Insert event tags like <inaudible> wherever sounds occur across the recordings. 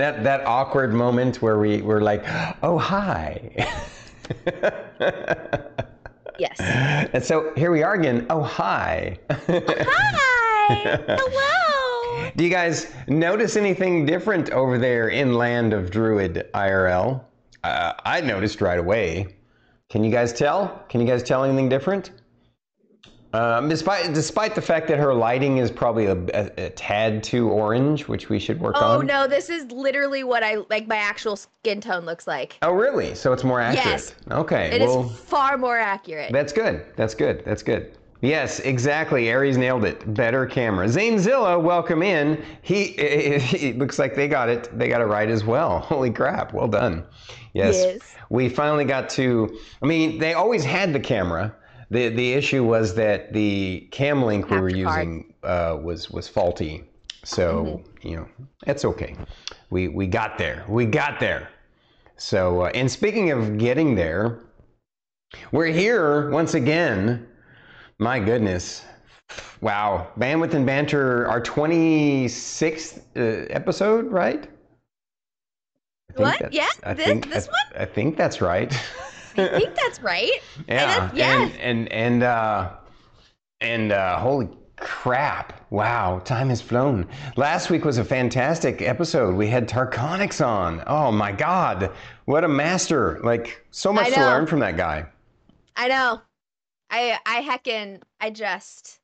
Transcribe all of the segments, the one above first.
that that awkward moment where we we're like, oh hi. Yes. And so here we are again. Oh hi. Hi. Hello. Do you guys notice anything different over there in Land of Druid IRL? Uh, I noticed right away. Can you guys tell? Can you guys tell anything different? Um, despite despite the fact that her lighting is probably a, a, a tad too orange, which we should work Oh on. Oh no, this is literally what I like my actual skin tone looks like. Oh really? So it's more accurate. Yes. Okay. It is well, far more accurate. That's good. That's good. That's good. Yes, exactly. Aries nailed it. Better camera. Zanezilla, welcome in. He, <laughs> it looks like they got it. They got it right as well. <laughs> Holy crap! Well done. Yes. Yes. We finally got to. I mean, they always had the camera. The The issue was that the cam link we were using uh, was was faulty. So you know, it's okay. We we got there. We got there. So, uh, and speaking of getting there, we're here once again. My goodness. Wow. Bandwidth and Banter, our 26th uh, episode, right? What? Yeah, I this- think, this I, I think that's right. <laughs> I <laughs> think that's right. yeah. that's- yes. And, and, and, uh, and uh, holy crap. Wow. Time has flown. Last week was a fantastic episode. We had Tarkonix on. Oh my God. What a master. Like, so much to learn from that guy. I know. I I heckin' I just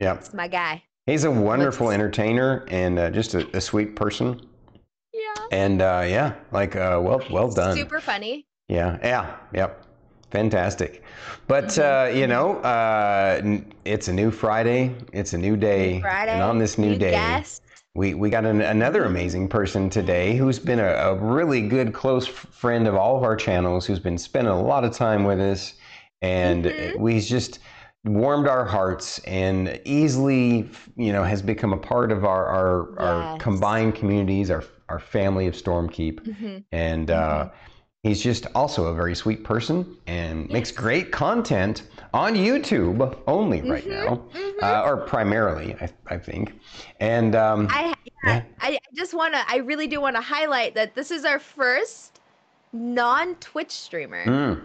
Yep. it's my guy. He's a wonderful Let's- entertainer and uh, just a, a sweet person. Yeah. And uh, yeah, like uh, well, well done. Super funny. Yeah, yeah, yep, fantastic. But Mm-hmm. uh, you know, uh, it's a new Friday. It's a new day, Friday. and on this new, day, guest. we we got an, another amazing person today who's been a, a really good close friend of all of our channels, who's been spending a lot of time with us, and Mhm. we just warmed our hearts and easily you know has become a part of our our, our combined communities our our family of stormkeep Mhm. and uh, he's just also a very sweet person and makes great content on YouTube only right now, mhm. uh, or primarily, I, I think. And um, I Yeah. yeah, I just want to I really do want to highlight that this is our first non-Twitch streamer. mm,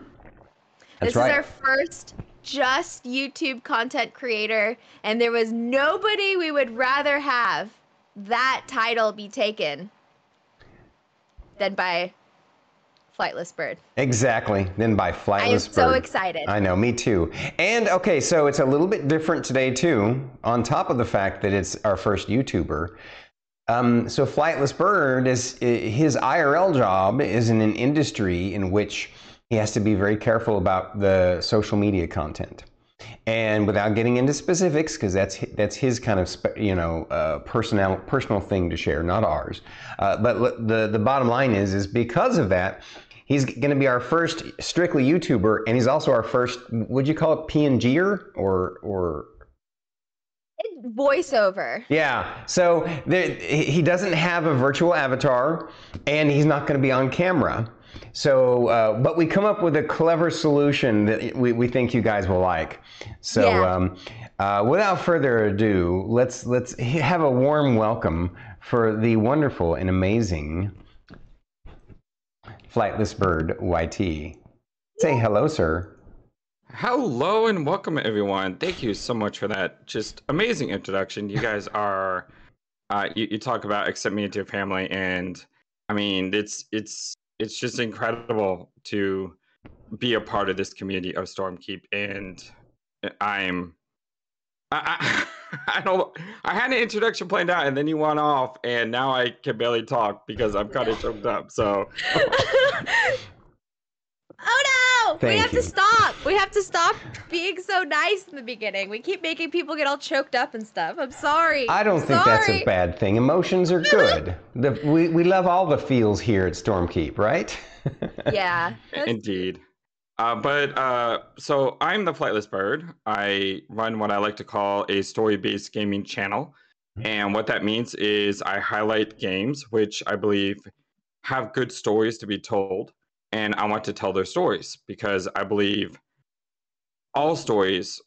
that's this right. is our first just YouTube content creator, and there was nobody we would rather have that title be taken than by Flightless Bird. Exactly. Then by flightless Bird. I am so bird. excited. I know, me too. And okay, so it's a little bit different today too. On top of the fact that it's our first YouTuber. Um, so flightless bird is his IRL job is in an industry in which he has to be very careful about the social media content. And without getting into specifics, because that's that's his kind of you know uh, personal personal thing to share, not ours. Uh, but l- the the bottom line is is because of that, he's going to be our first strictly YouTuber, and he's also our first. Would you call it PNGer or or Voiceover. yeah, so there, he he doesn't have a virtual avatar, and he's not going to be on camera. So, uh, but we come up with a clever solution that we, we think you guys will like. So, Yeah. um, uh, without further ado, let's let's have a warm welcome for the wonderful and amazing Flightless Bird YT. Say hello, sir. Hello and welcome everyone. Thank you so much for that just amazing introduction. You guys <laughs> are uh you, you talk about accept me into your family and I mean it's it's it's just incredible to be a part of this community of Stormkeep and I'm I, I, <laughs> I don't I had an introduction planned out and then you went off and now I can barely talk because I'm kind of choked up. So <laughs> oh no! we have you. to stop. We have to stop being so nice in the beginning. We keep making people get all choked up and stuff. I'm sorry. I don't think that's a bad thing. Emotions are good. <laughs> the, we, we love all the feels here at Stormkeep, right? Yeah. Indeed. Uh, but uh, so I'm the Flightless Bird. I run what I like to call a story based gaming channel. And what that means is I highlight games which I believe have good stories to be told. And I want to tell their stories because I believe all stories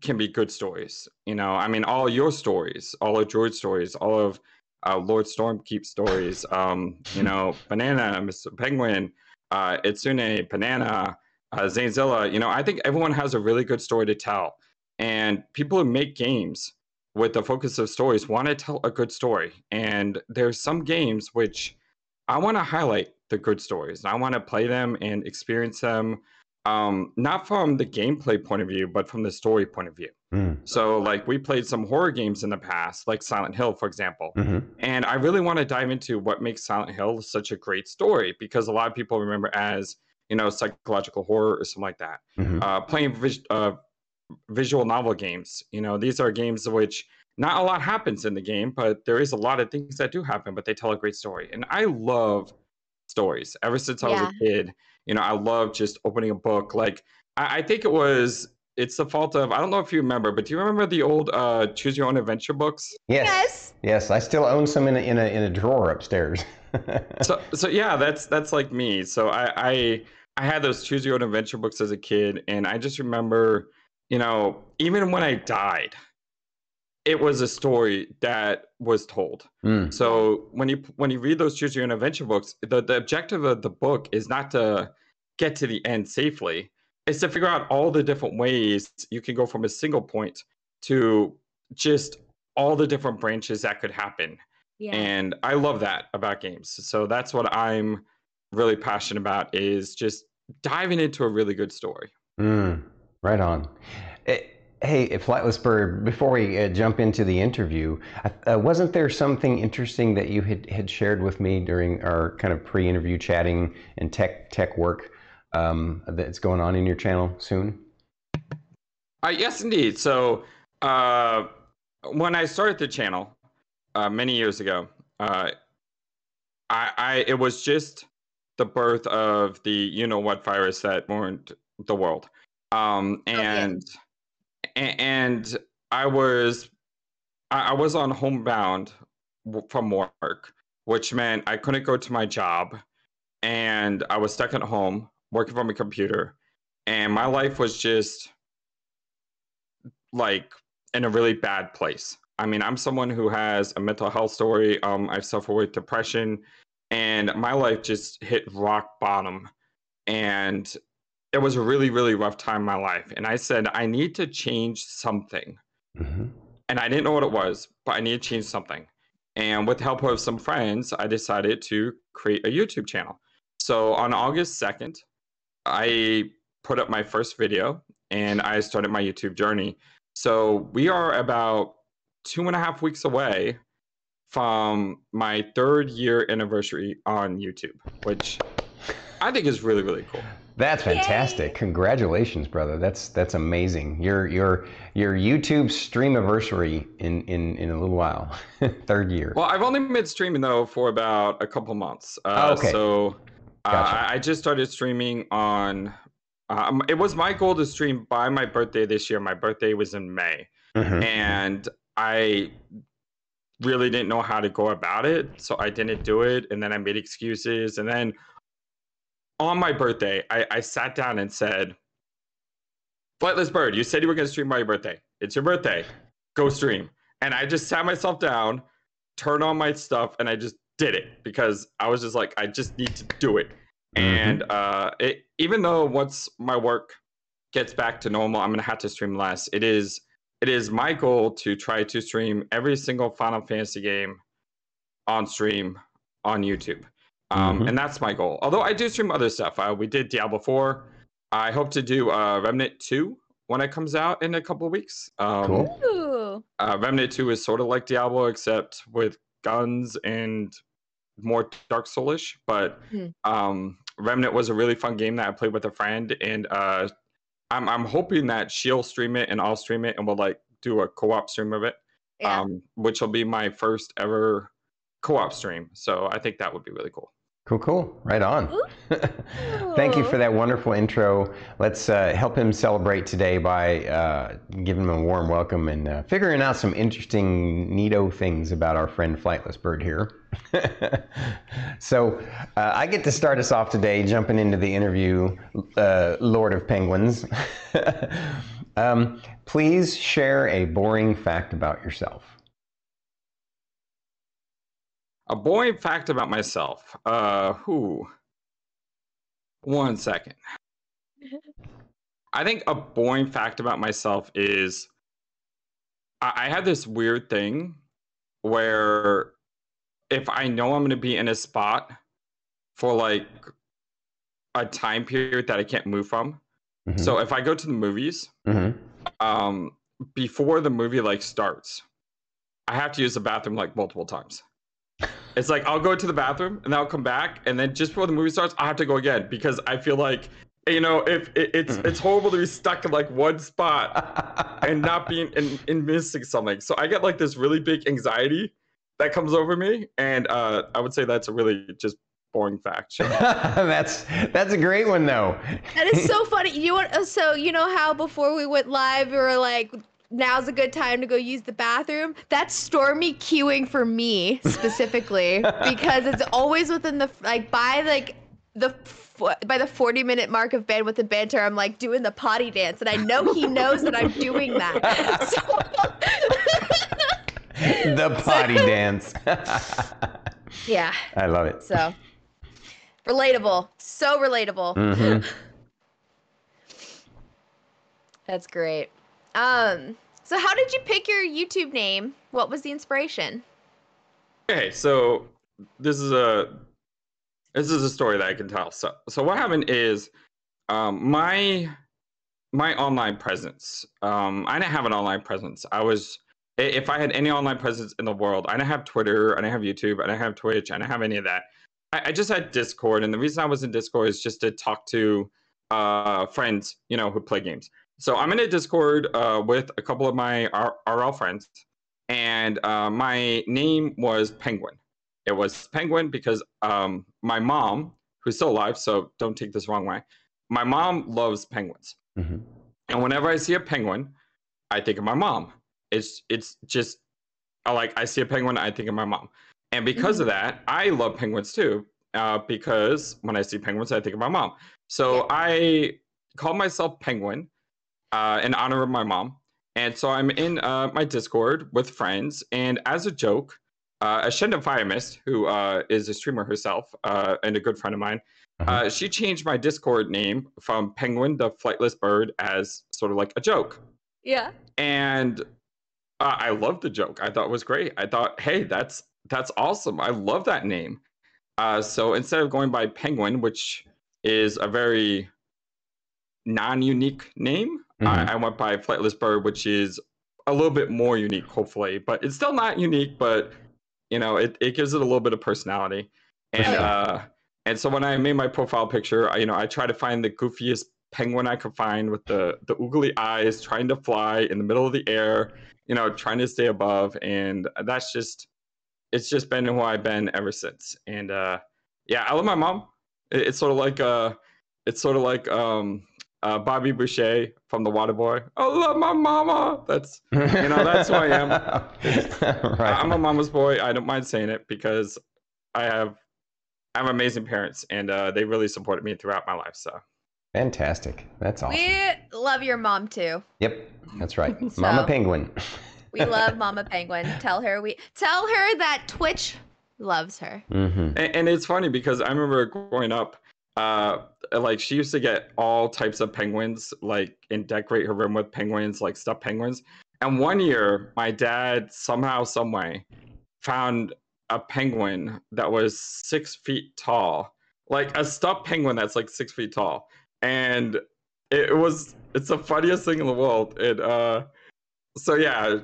can be good stories. You know, I mean, all your stories, all of George stories, all of uh, Lord Stormkeep stories. <laughs> Um, you know, Banana, Mr. Penguin, uh, Itsune, Banana, uh, Zanezilla. You know, I think everyone has a really good story to tell, and people who make games with the focus of stories want to tell a good story. And there's some games which I want to highlight the good stories. I want to play them and experience them um, not from the gameplay point of view, but from the story point of view. Mm. So, like, we played some horror games in the past, like Silent Hill, for example. Mm-hmm. And I really want to dive into what makes Silent Hill such a great story because a lot of people remember as, you know, psychological horror or something like that. Mm-hmm. Uh, playing vis- uh, visual novel games, you know, these are games in which not a lot happens in the game, but there is a lot of things that do happen, but they tell a great story. And I love stories ever since I yeah. was a kid you know, I love just opening a book. Like, I, I, think it was, it's the fault of, I don't know if you remember, but do you remember the old uh, Choose Your Own Adventure books? Yes. Yes. Yes. I still own some in a, in a, in a drawer upstairs. <laughs> so, so yeah, that's, that's like me. So I, I, I had those Choose Your Own Adventure books as a kid. And I just remember, you know, even when I died, it was a story that was told. Mm. So when you when you read those choose your own adventure books, the, the objective of the book is not to get to the end safely. It's to figure out all the different ways you can go from a single point to just all the different branches that could happen. Yeah. And I love that about games. So that's what I'm really passionate about is just diving into a really good story. Mm, right on. It, Hey, Flightless Bird, before we uh, jump into the interview, uh, wasn't there something interesting that you had, had shared with me during our kind of pre interview chatting and tech tech work um, that's going on in your channel soon? Uh, yes, indeed. So, uh, when I started the channel uh, many years ago, uh, I, I, it was just the birth of the you know what virus that ruined the world. Um, and. Okay and I was I was on homebound from work, which meant I couldn't go to my job, and I was stuck at home working from a computer, and my life was just like in a really bad place. I mean, I'm someone who has a mental health story. Um, I've suffered with depression, and my life just hit rock bottom. And it was a really really rough time in my life and i said i need to change something. Mm-hmm. and i didn't know what it was but i need to change something. And with the help of some friends i decided to create a youtube channel. So on august 2nd i put up my first video and i started my youtube journey. So we are about two and a half weeks away from my third year anniversary on youtube which i think is really really cool that's fantastic. Yay. Congratulations, brother. That's that's amazing. Your your your YouTube stream anniversary in in in a little while. <laughs> Third year. Well, I've only been streaming though for about a couple months. Uh, oh, okay. So uh, gotcha. I just started streaming on. Um, it was my goal to stream by my birthday this year. My birthday was in May, mm-hmm. and I really didn't know how to go about it, so I didn't do it. And then I made excuses, and then on my birthday, I, I sat down and said, Flightless Bird, you said you were going to stream my birthday. It's your birthday. Go stream. And I just sat myself down, turned on my stuff, and I just did it because I was just like, I just need to do it. Mm-hmm. And uh, it, even though once my work gets back to normal, I'm going to have to stream less. It is it is my goal to try to stream every single Final Fantasy game on stream on YouTube. Um, mm-hmm. And that's my goal. Although I do stream other stuff. Uh, we did Diablo 4. I hope to do uh, Remnant 2 when it comes out in a couple of weeks. Um, cool. Uh, Remnant 2 is sort of like Diablo, except with guns and more Dark Soulish. But mm. um, Remnant was a really fun game that I played with a friend, and uh, I'm I'm hoping that she'll stream it and I'll stream it, and we'll like do a co-op stream of it, yeah. um, which will be my first ever co-op stream. So I think that would be really cool. Cool, cool. Right on. <laughs> Thank you for that wonderful intro. Let's uh, help him celebrate today by uh, giving him a warm welcome and uh, figuring out some interesting, neato things about our friend Flightless Bird here. <laughs> so uh, I get to start us off today, jumping into the interview, uh, Lord of Penguins. <laughs> Um, please share a boring fact about yourself. A boring fact about myself. Uh, who? One second. I think a boring fact about myself is I, I have this weird thing where if I know I'm going to be in a spot for like a time period that I can't move from. Mhm. So if I go to the movies, Mhm. um, before the movie like starts, I have to use the bathroom like multiple times. It's like I'll go to the bathroom and then I'll come back, and then just before the movie starts, I have to go again because I feel like you know if it, it's it's horrible to be stuck in like one spot <laughs> and not being and, and missing something. So I get like this really big anxiety that comes over me, and uh, I would say that's a really just boring fact. <laughs> That's that's a great one though. That is so <laughs> funny. You want so you know how before we went live we were like now's a good time to go use the bathroom. That's Stormy cueing for me specifically <laughs> because it's always within the like by like the by the 40 minute mark of bandwidth and banter I'm like doing the potty dance and I know he knows that I'm doing that. <laughs> So, the <laughs> potty dance. yeah. I love it. So relatable. So relatable. Mhm. That's great. Um, so how did you pick your YouTube name? What was the inspiration? Okay, so this is a this is a story that I can tell. So so what happened is um my my online presence. Um I didn't have an online presence. I was if I had any online presence in the world, I didn't have Twitter, I didn't have YouTube, I didn't have Twitch, I didn't have any of that. I, I just had Discord, and the reason I was in Discord is just to talk to uh friends, you know, who play games. So I'm in a Discord uh with a couple of my R- RL friends, and uh, my name was Penguin. It was Penguin because um, my mom, who's still alive, so don't take this wrong way, my mom loves penguins, Mhm. and whenever I see a penguin, I think of my mom. It's it's just like I see a penguin, I think of my mom, and because of that, I love penguins too. Uh, because when I see penguins, I think of my mom. So I call myself Penguin uh, in honor of my mom. And so I'm in uh, my Discord with friends, and as a joke, uh, Ashenda Firemist, who uh, is a streamer herself uh, and a good friend of mine, Uh-huh. uh, she changed my Discord name from Penguin the Flightless Bird as sort of like a joke. Yeah. And uh, I loved the joke. I thought it was great. I thought, hey, that's that's awesome. I love that name. Uh, so instead of going by Penguin, which is a very non-unique name, Mhm. I, I went by Flightless Bird, which is a little bit more unique, hopefully. But it's still not unique, but you know, it, it gives it a little bit of personality. And sure. uh, and so when I made my profile picture, I, you know, I try to find the goofiest penguin I could find with the the oogly eyes, trying to fly in the middle of the air, you know, trying to stay above, and that's just it's just been who I've been ever since. And uh, yeah, I love my mom. It, it's sort of like uh, it's sort of like um, uh, Bobby Boucher from The Waterboy. I love my mama. That's you know, that's who I am. <laughs> right. I'm a mama's boy. I don't mind saying it because I have I have amazing parents, and uh, they really supported me throughout my life. So Fantastic. That's awesome. We love your mom too. Yep, that's right. <laughs> So- Mama Penguin. <laughs> We love Mama Penguin. Tell her we tell her that Twitch loves her. hmm and, and it's funny because I remember growing up, uh, like she used to get all types of penguins, like and decorate her room with penguins, like stuffed penguins. And one year, my dad somehow, some way, found a penguin that was six feet tall, like a stuffed penguin that's like six feet tall, and it was it's the funniest thing in the world. it uh, so yeah,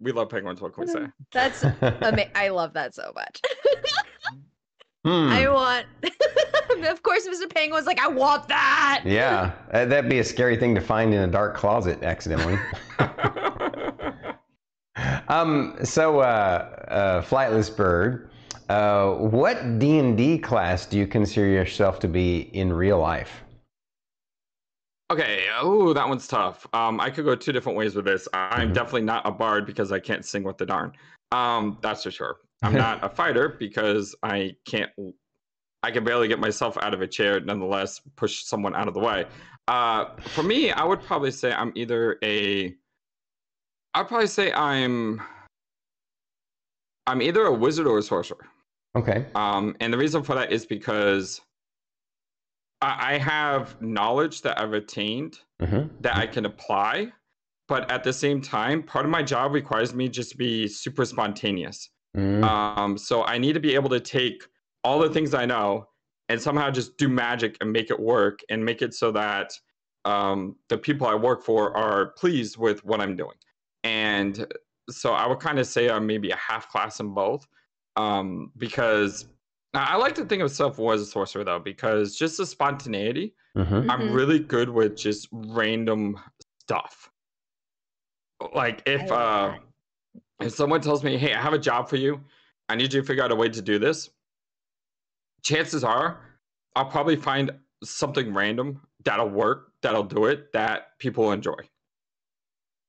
we love penguins. What can we say? That's ama- <laughs> I love that so much. <laughs> Hmm. I want <laughs> Of course Mr. Penguin's like I want that. Yeah, <laughs> uh, that'd be a scary thing to find in a dark closet accidentally. <laughs> um, so, uh, uh, flightless bird, uh, what D and D class do you consider yourself to be in real life? Okay, oh, that one's tough. Um, I could go two different ways with this. I'm Mhm. definitely not a bard because I can't sing with the darn. Um, that's for sure. I'm <laughs> not a fighter because I can't. I can barely get myself out of a chair. Nonetheless, push someone out of the way. Uh, for me, I would probably say I'm either a. I'd probably say I'm. I'm either a wizard or a sorcerer. Okay. Um, and the reason for that is because I, I have knowledge that I've attained hmm that I can apply, but at the same time, part of my job requires me just to be super spontaneous. Mm Um, so I need to be able to take all the things I know and somehow just do magic and make it work and make it so that um, the people I work for are pleased with what I'm doing. And so I would kind of say I'm maybe a half class in both um, because I I like to think of myself as a sorcerer though, because just the spontaneity, hmm I'm Mhm. really good with just random stuff. Like if I uh love if someone tells me, "Hey, I have a job for you. I need you to figure out a way to do this." Chances are I'll probably find something random that'll work, that'll do it, that people will enjoy.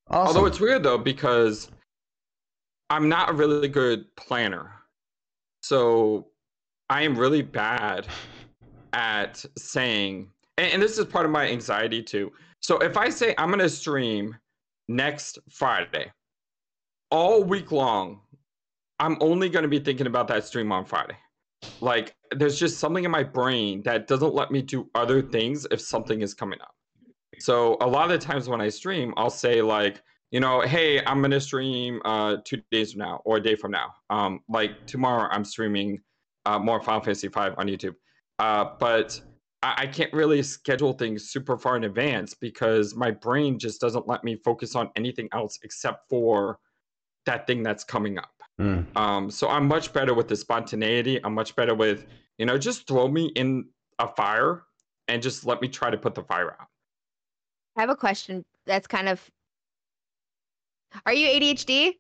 Awesome. Although it's weird though because I'm not a really good planner. So I am really bad at saying and, and this is part of my anxiety too. So if I say I'm going to stream next Friday all week long, I'm only going to be thinking about that stream on Friday. Like there's just something in my brain that doesn't let me do other things if something is coming up. So a lot of the times when I stream, I'll say like, you know, hey, I'm gonna stream uh, two days from now or a day from now. Um, like tomorrow, I'm streaming uh, more Final Fantasy V on YouTube. Uh, but I-, I can't really schedule things super far in advance because my brain just doesn't let me focus on anything else except for that thing that's coming up. Mm. Um, so I'm much better with the spontaneity. I'm much better with, you know, just throw me in a fire and just let me try to put the fire out. I have a question that's kind of. Are you ADHD?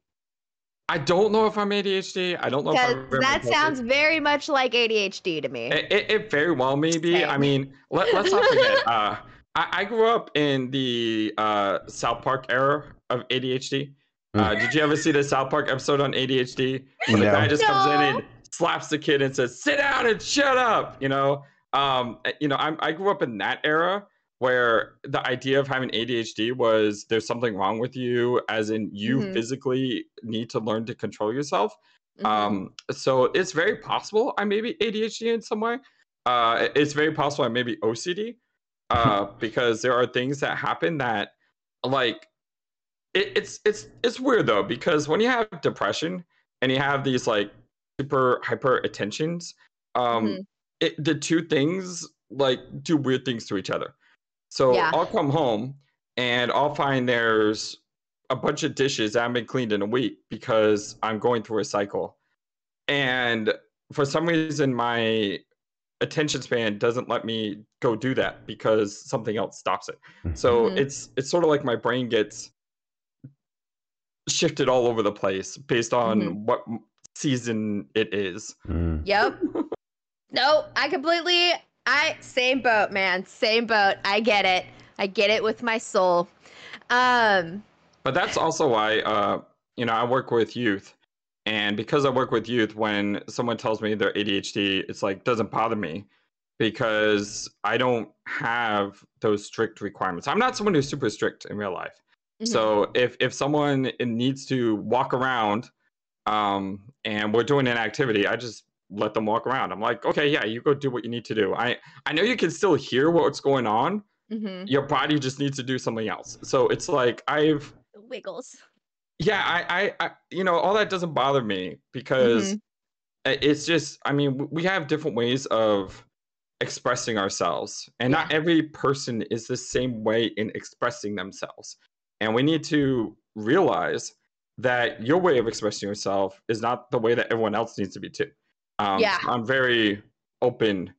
I don't know if I'm ADHD. I don't know if I'm that sounds very much like ADHD to me. It, it, it very well may be. I mean, let, let's not forget. <laughs> Uh, I, I grew up in the uh, South Park era of ADHD. Uh, did you ever see the South Park episode on ADHD? When the guy just comes in and slaps the kid and says, "Sit down and shut up." You know, um, you know, I'm, I grew up in that era where the idea of having ADHD was there's something wrong with you, as in you Mhm. physically need to learn to control yourself. Mhm. Um, so it's very possible I may be ADHD in some way. Uh, it's very possible I may be OCD uh, <laughs> because there are things that happen that, like, it, it's it's it's weird though because when you have depression and you have these like super hyper attentions, um, Mhm. it, the two things like do weird things to each other. So Yeah. I'll come home and I'll find there's a bunch of dishes that haven't been cleaned in a week because I'm going through a cycle. And for some reason, my attention span doesn't let me go do that because something else stops it. So Mhm. it's it's sort of like my brain gets shifted all over the place based on Mhm. what season it is. Mm. Yep. <laughs> no, I completely. I same boat, man. Same boat. I get it. I get it with my soul. Um. But that's also why, uh, you know, I work with youth, and because I work with youth, when someone tells me they're ADHD, it's like doesn't bother me because I don't have those strict requirements. I'm not someone who's super strict in real life. Mhm. So if if someone needs to walk around, um, and we're doing an activity, I just let them walk around. I'm like, okay, yeah, you go do what you need to do. I I know you can still hear what's going on. Mhm. Your body just needs to do something else. So it's like I've wiggles. yeah I, I i you know all that doesn't bother me because i- it's just i mean we have different ways of expressing ourselves and not every person is the same way in expressing themselves and we need to realize that your way of expressing yourself is not the way that everyone else needs to be too um, Yeah. i'm very open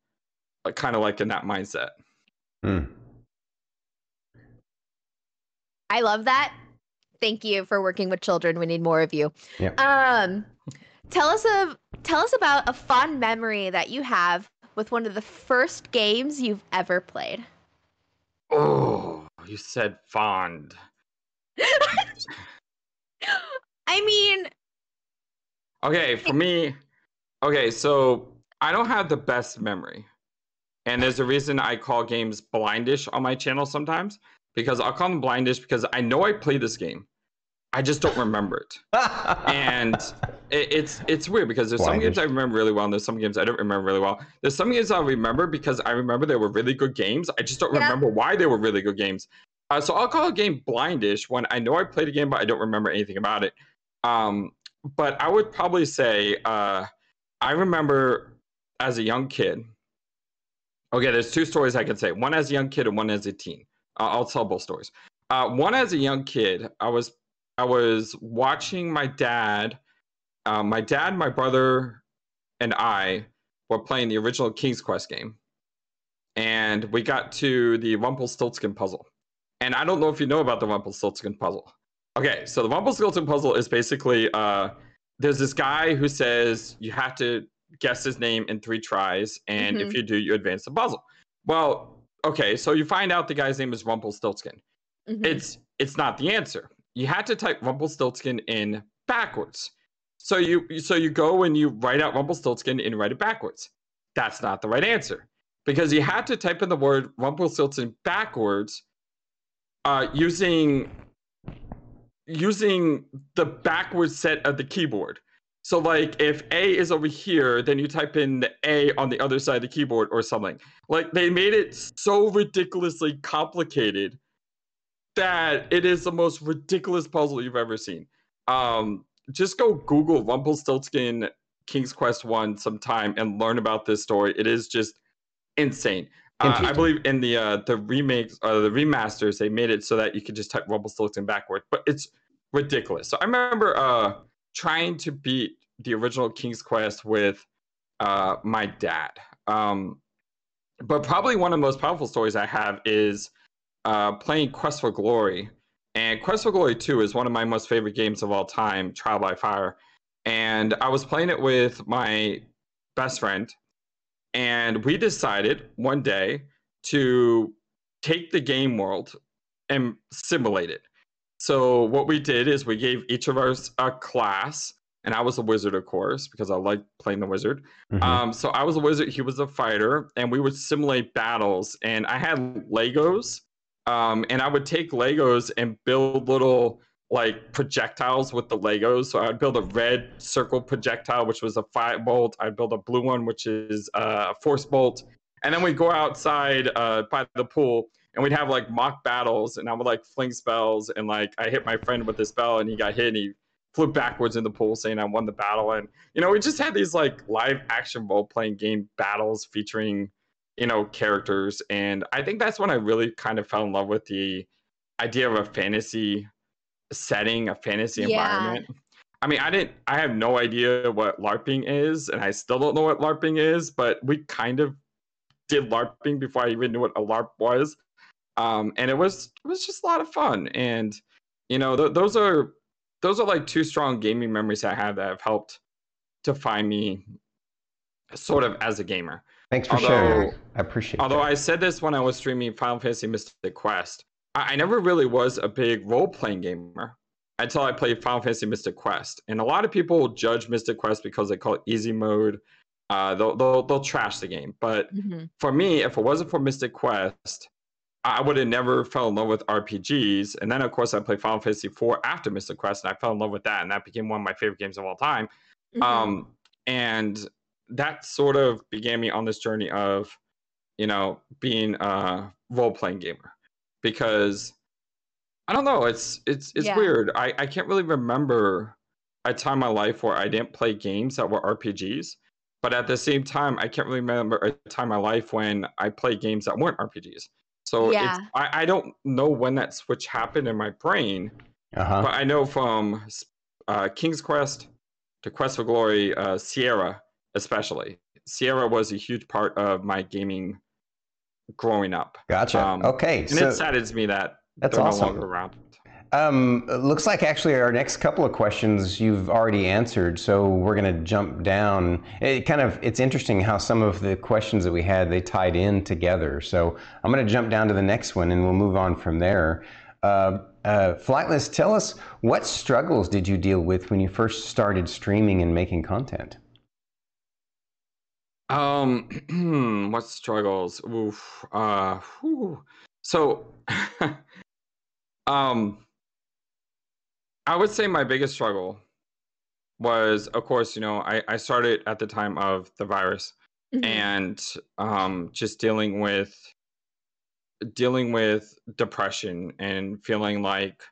kind of like in that mindset Mm. I love that. Thank you for working with children. We need more of you. Yep. Um, tell us of tell us about a fond memory that you have with one of the first games you've ever played. oh you said fond <laughs> I mean, Okay, for me, okay, so I don't have the best memory. And there's a reason I call games blindish on my channel sometimes because I'll call them blindish because I know I played this game. I just don't remember it. and <laughs> it, it's it's weird because there's some games I remember really well and there's some games I don't remember really well. There's some games I remember because I remember they were really good games. I just don't yeah. remember why they were really good games. Uh, so I'll call a game blindish when I know I played a game but I don't remember anything about it. Um, but I would probably say uh, I remember as a young kid. Okay, there's two stories I can say. One as a young kid and one as a teen. Uh, I'll tell both stories. Uh, one as a young kid, I was I was watching my dad. Uh, my dad, my brother, and I were playing the original King's Quest game, and we got to the Rumpelstiltskin puzzle. And I don't know if you know about the Rumpelstiltskin puzzle. Okay, so the Rumpelstiltskin puzzle is basically uh, there's this guy who says you have to guess his name in three tries, and mm-hmm. if you do, you advance the puzzle. Well, okay, so you find out the guy's name is Rumpelstiltskin. Mm-hmm. It's it's not the answer you had to type Rumpelstiltskin in backwards. So you so you go and you write out Rumpelstiltskin and write it backwards. That's not the right answer because you had to type in the word Rumpelstiltskin backwards uh, using using the backwards set of the keyboard. So like if A is over here, then you type in the A on the other side of the keyboard or something. Like they made it so ridiculously complicated that it is the most ridiculous puzzle you've ever seen. Um, just go Google Rumpelstiltskin King's Quest One sometime and learn about this story. It is just insane. Uh, I believe in the uh, the remakes or uh, the remasters, they made it so that you could just type Rumpelstiltskin backwards, but it's ridiculous. So I remember uh, trying to beat the original King's Quest with uh, my dad. Um, but probably one of the most powerful stories I have is uh, playing Quest for Glory. And Quest for Glory 2 is one of my most favorite games of all time, Trial by Fire. And I was playing it with my best friend. And we decided one day to take the game world and simulate it. So what we did is we gave each of us a class, and I was a wizard, of course, because I like playing the wizard. Mm-hmm. Um, so I was a wizard, he was a fighter, and we would simulate battles. And I had Legos, um, and I would take Legos and build little like projectiles with the Legos. So I'd build a red circle projectile, which was a five bolt. I'd build a blue one, which is a force bolt. And then we'd go outside uh, by the pool and we'd have like mock battles. And I would like fling spells. And like I hit my friend with the spell and he got hit and he flew backwards in the pool saying I won the battle. And, you know, we just had these like live action role playing game battles featuring you know characters and i think that's when i really kind of fell in love with the idea of a fantasy setting a fantasy yeah. environment i mean i didn't i have no idea what larping is and i still don't know what larping is but we kind of did larping before i even knew what a larp was um, and it was it was just a lot of fun and you know th- those are those are like two strong gaming memories i have that have helped to find me sort of as a gamer Thanks for although, sharing. I appreciate Although that. I said this when I was streaming Final Fantasy Mystic Quest, I, I never really was a big role playing gamer until I played Final Fantasy Mystic Quest. And a lot of people judge Mystic Quest because they call it easy mode. Uh, they'll, they'll, they'll trash the game. But mm-hmm. for me, if it wasn't for Mystic Quest, I would have never fell in love with RPGs. And then, of course, I played Final Fantasy IV after Mystic Quest, and I fell in love with that. And that became one of my favorite games of all time. Mm-hmm. Um, and that sort of began me on this journey of, you know, being a role playing gamer because I don't know, it's it's it's yeah. weird. I I can't really remember a time in my life where I didn't play games that were RPGs, but at the same time, I can't really remember a time in my life when I played games that weren't RPGs. So yeah. it's, I, I don't know when that switch happened in my brain, uh-huh. but I know from uh, King's Quest to Quest for Glory, uh, Sierra, especially. Sierra was a huge part of my gaming growing up. Gotcha. Um, okay. And so it saddens me that that's they're awesome. no longer around. Um, looks like actually our next couple of questions you've already answered, so we're going to jump down. It kind of it's interesting how some of the questions that we had they tied in together. So I'm going to jump down to the next one, and we'll move on from there. Uh, uh, Flightless, tell us what struggles did you deal with when you first started streaming and making content? Um, <clears throat> what struggles? Oof. Uh, whew. so, <laughs> um, I would say my biggest struggle was, of course, you know, I I started at the time of the virus, Mhm. and um, just dealing with dealing with depression and feeling like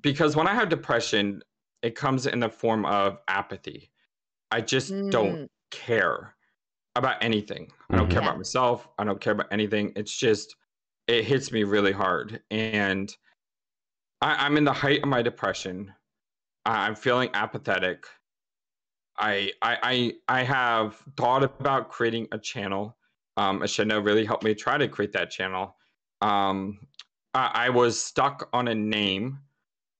because when I have depression, it comes in the form of apathy. I just don't Mm, care about anything. I don't care yeah. about myself. I don't care about anything. It's just it hits me really hard, and I, I'm in the height of my depression. I- I'm feeling apathetic. I I I I have thought about creating a channel. Um, Ashena really helped me try to create that channel. Um, I, I was stuck on a name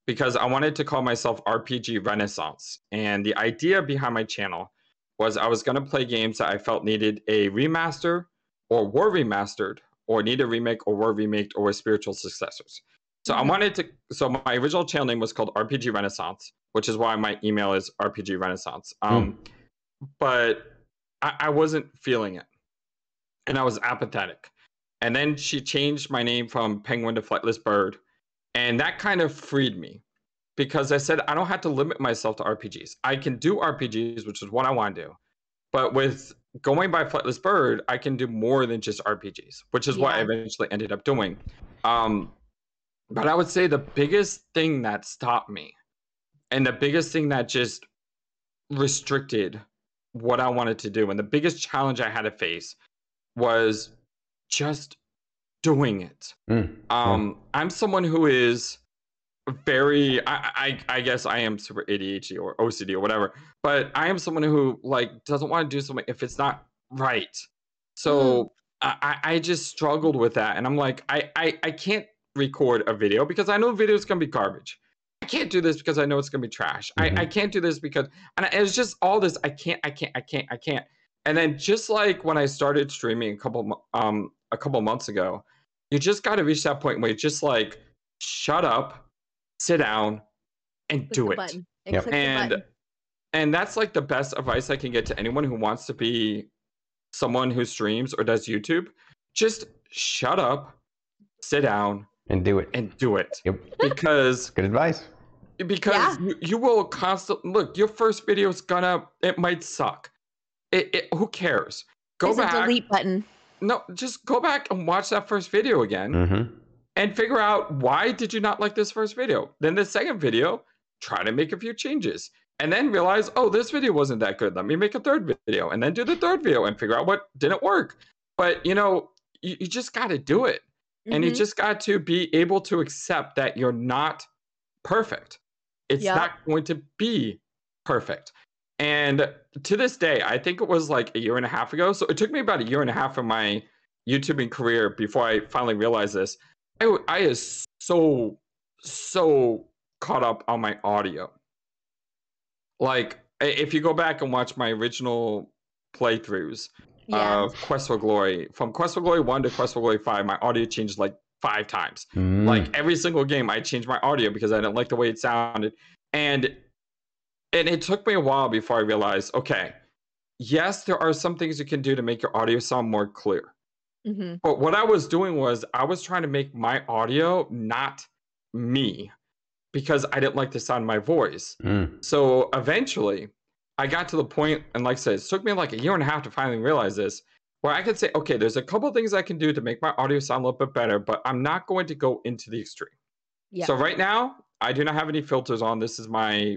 because I wanted to call myself RPG Renaissance, and the idea behind my channel was I was going to play games that I felt needed a remaster or were remastered or need a remake or were remaked or were spiritual successors. So I Mhm. wanted to. So my original channel name was called RPG Renaissance, which is why my email is RPG Renaissance. Um, But I, I wasn't feeling it, and I was apathetic. And then she changed my name from Penguin to Flightless Bird, and that kind of freed me because I said I don't have to limit myself to RPGs. I can do RPGs, which is what I want to do. But with going by Flightless Bird, I can do more than just RPGs, which is what I eventually ended up doing. Um, but I would say the biggest thing that stopped me and the biggest thing that just restricted what I wanted to do and the biggest challenge I had to face was just doing it. Mm. Um, I'm someone who is very I, I I guess I am super ADHD or OCD or whatever, but I am someone who like doesn't want to do something if it's not right. So I, I I just struggled with that and I'm like I, I I can't record a video because I know the video is gonna be garbage. I can't do this because I know it's gonna be trash. Mhm. I, I can't do this because and it's just all this I can't I can't I can't I can't. And then just like when I started streaming a couple um a couple months ago, you just got to reach that point where you just like shut up, sit down, and Click do it. button and Yep. And and that's like the best advice I can get to anyone who wants to be someone who streams or does YouTube. Just shut up, sit down, And do it. and do it. Yep. Because <laughs> Good advice. because Yeah. you, you will constantly look. Your first video is gonna it might suck. It, it who cares? Go There's a back. delete button. No, just go back and watch that first video again Mm-hmm. And figure out why did you not like this first video. Then the second video, try to make a few changes. And then realize, oh, this video wasn't that good. Let me make a third video and then do the third video and figure out what didn't work. But you know, you, you just got to do it. And you Mhm. just got to be able to accept that you're not perfect. It's Yep. not going to be perfect. And to this day, I think it was like a year and a half ago. So it took me about a year and a half of my YouTubing career before I finally realized this. I, w- I is so, so caught up on my audio. Like, if you go back and watch my original playthroughs, yeah. of Quest for Glory. From Quest for Glory 1 to Quest for Glory 5, my audio changed like five times. Mm. Like every single game, I changed my audio because I didn't like the way it sounded. And and it took me a while before I realized, okay, yes, there are some things you can do to make your audio sound more clear. Hmm But what I was doing was I was trying to make my audio not me because I didn't like the sound of my voice. Mm. So eventually, I got to the point, and like I said, it took me like a year and a half to finally realize this, where I could say, okay, there's a couple things I can do to make my audio sound a little bit better, but I'm not going to go into the extreme. Yeah. So right now, I do not have any filters on. This is my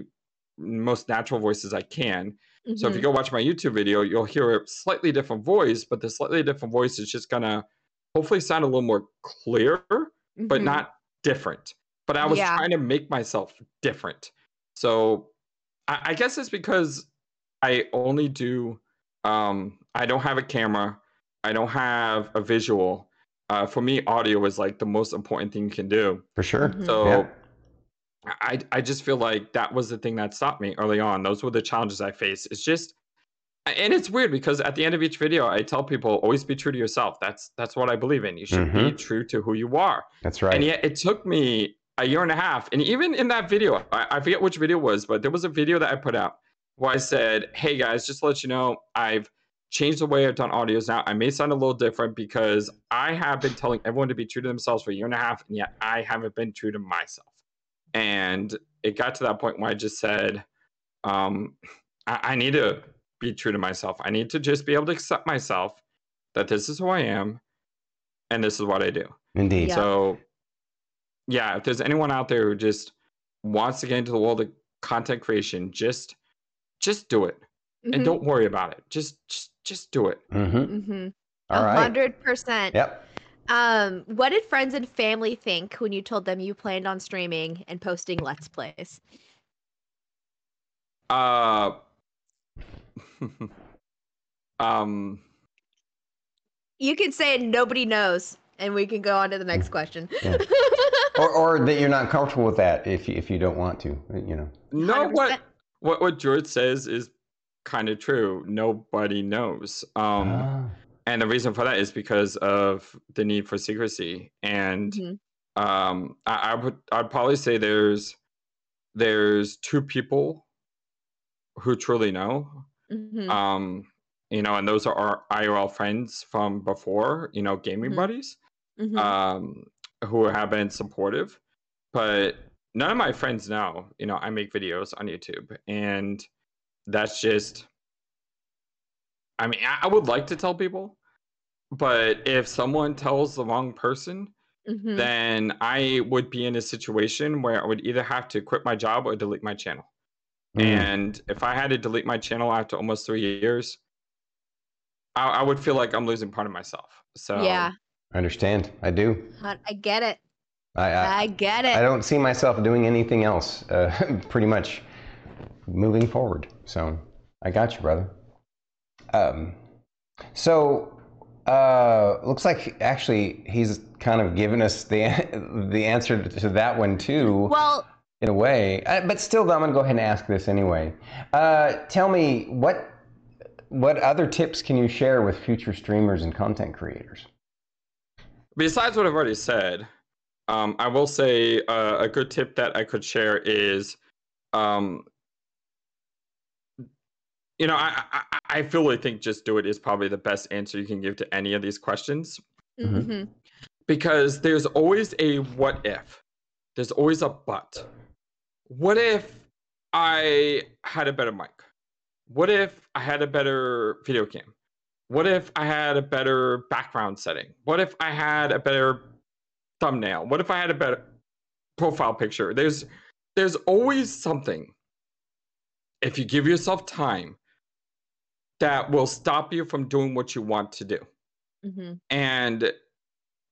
most natural voice as I can. So if you Mhm. go watch my YouTube video, you'll hear a slightly different voice, but the slightly different voice is just gonna hopefully sound a little more clear but Mhm. not different. But I was Yeah. trying to make myself different. So I, I guess it's because I only do um I don't have a camera, I don't have a visual. Uh, for me, audio is like the most important thing you can do. For sure. Mhm. So Yeah. I I just feel like that was the thing that stopped me early on. Those were the challenges I faced. It's just and it's weird because at the end of each video I tell people always be true to yourself. That's that's what I believe in. You should be Mhm. true to who you are. That's right. And yet it took me a year and a half. And even in that video, I, I forget which video it was, but there was a video that I put out where I said, Hey guys, just to let you know, I've changed the way I've done audios now. I may sound a little different because I have been telling everyone to be true to themselves for a year and a half, and yet I haven't been true to myself. And it got to that point where I just said, um, I, I need to be true to myself. I need to just be able to accept myself that this is who I am and this is what I do. Indeed. Yeah. So, yeah, if there's anyone out there who just wants to get into the world of content creation, just just do it Mm-hmm. and don't worry about it. Just just just do it. Mm-hmm. Mm-hmm. All A right. hundred percent. Yep. Um, what did friends and family think when you told them you planned on streaming and posting Let's Plays? Uh <laughs> um You can say nobody knows, and we can go on to the next question. Yeah. Or, or that you're not comfortable with that if you, if you don't want to. You know. no 100%. what what what George says is kind of true. Nobody knows. Um Ah. And the reason for that is because of the need for secrecy and Mhm. um I, I would i'd probably say there's there's two people who truly know Mhm. um you know and those are our irl friends from before you know gaming Mhm. buddies Mhm. um who have been supportive but none of my friends know you know i make videos on youtube and that's just i mean I would like to tell people but if someone tells the wrong person Mhm. then I would be in a situation where I would either have to quit my job or delete my channel. Mm. And if I had to delete my channel after almost three years, I, I would feel like I'm losing part of myself. So yeah, I understand. I do. I I get it. I, I, I get it. I don't see myself doing anything else. Uh, <laughs> pretty much moving forward. So I got you, brother. Um, so uh, looks like actually he's kind of given us the <laughs> the answer to that one too. well, in a way. Uh, but still, though, I'm going to go ahead and ask this anyway. Uh, tell me what what other tips can you share with future streamers and content creators? besides what I've already said, um, I will say uh, a good tip that I could share is, um, you know, I, I I fully think just do it is probably the best answer you can give to any of these questions. Mhm. mhm. because there's always a what if. There's always a but. What if i had a better mic? What if i had a better video cam what if i had a better background setting? What if i had a better thumbnail? What if i had a better profile picture? There's there's always something. If you give yourself time that will stop you from doing what you want to do Mhm. and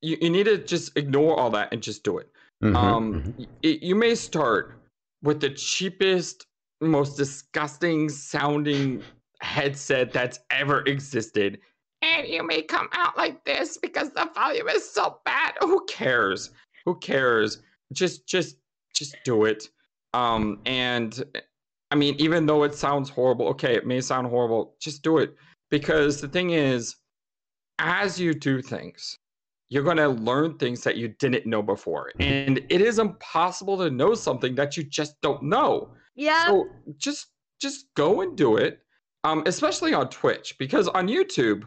you, you need to just ignore all that and just do it. Mhm, um, mhm. y- y- you may start with the cheapest, most disgusting sounding headset that's ever existed, and you may come out like this because the volume is so bad. Who cares? Who cares? Just, just, just do it. Um, and I mean, even though it sounds horrible, okay, it may sound horrible, just do it because the thing is, as you do things, you're going to learn things that you didn't know before. And it is impossible to know something that you just don't know. Yeah. So just just go and do it. Um, especially on Twitch, because on YouTube,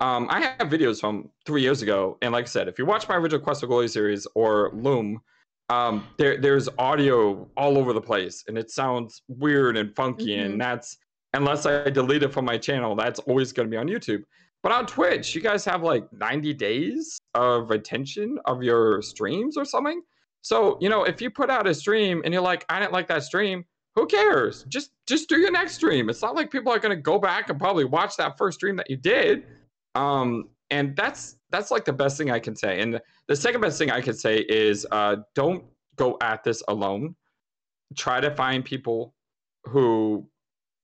um, I have videos from three years ago. And like I said, if you watch my original Quest for Glory series or Loom, um, there there's audio all over the place and it sounds weird and funky. Mhm. And that's unless I delete it from my channel, that's always gonna be on YouTube. But on Twitch, you guys have like 90 days of retention of your streams or something. So, you know, if you put out a stream and you're like, I didn't like that stream, who cares? Just just do your next stream. It's not like people are gonna go back and probably watch that first stream that you did. Um, and that's that's like the best thing I can say. And the second best thing I could say is uh don't go at this alone. Try to find people who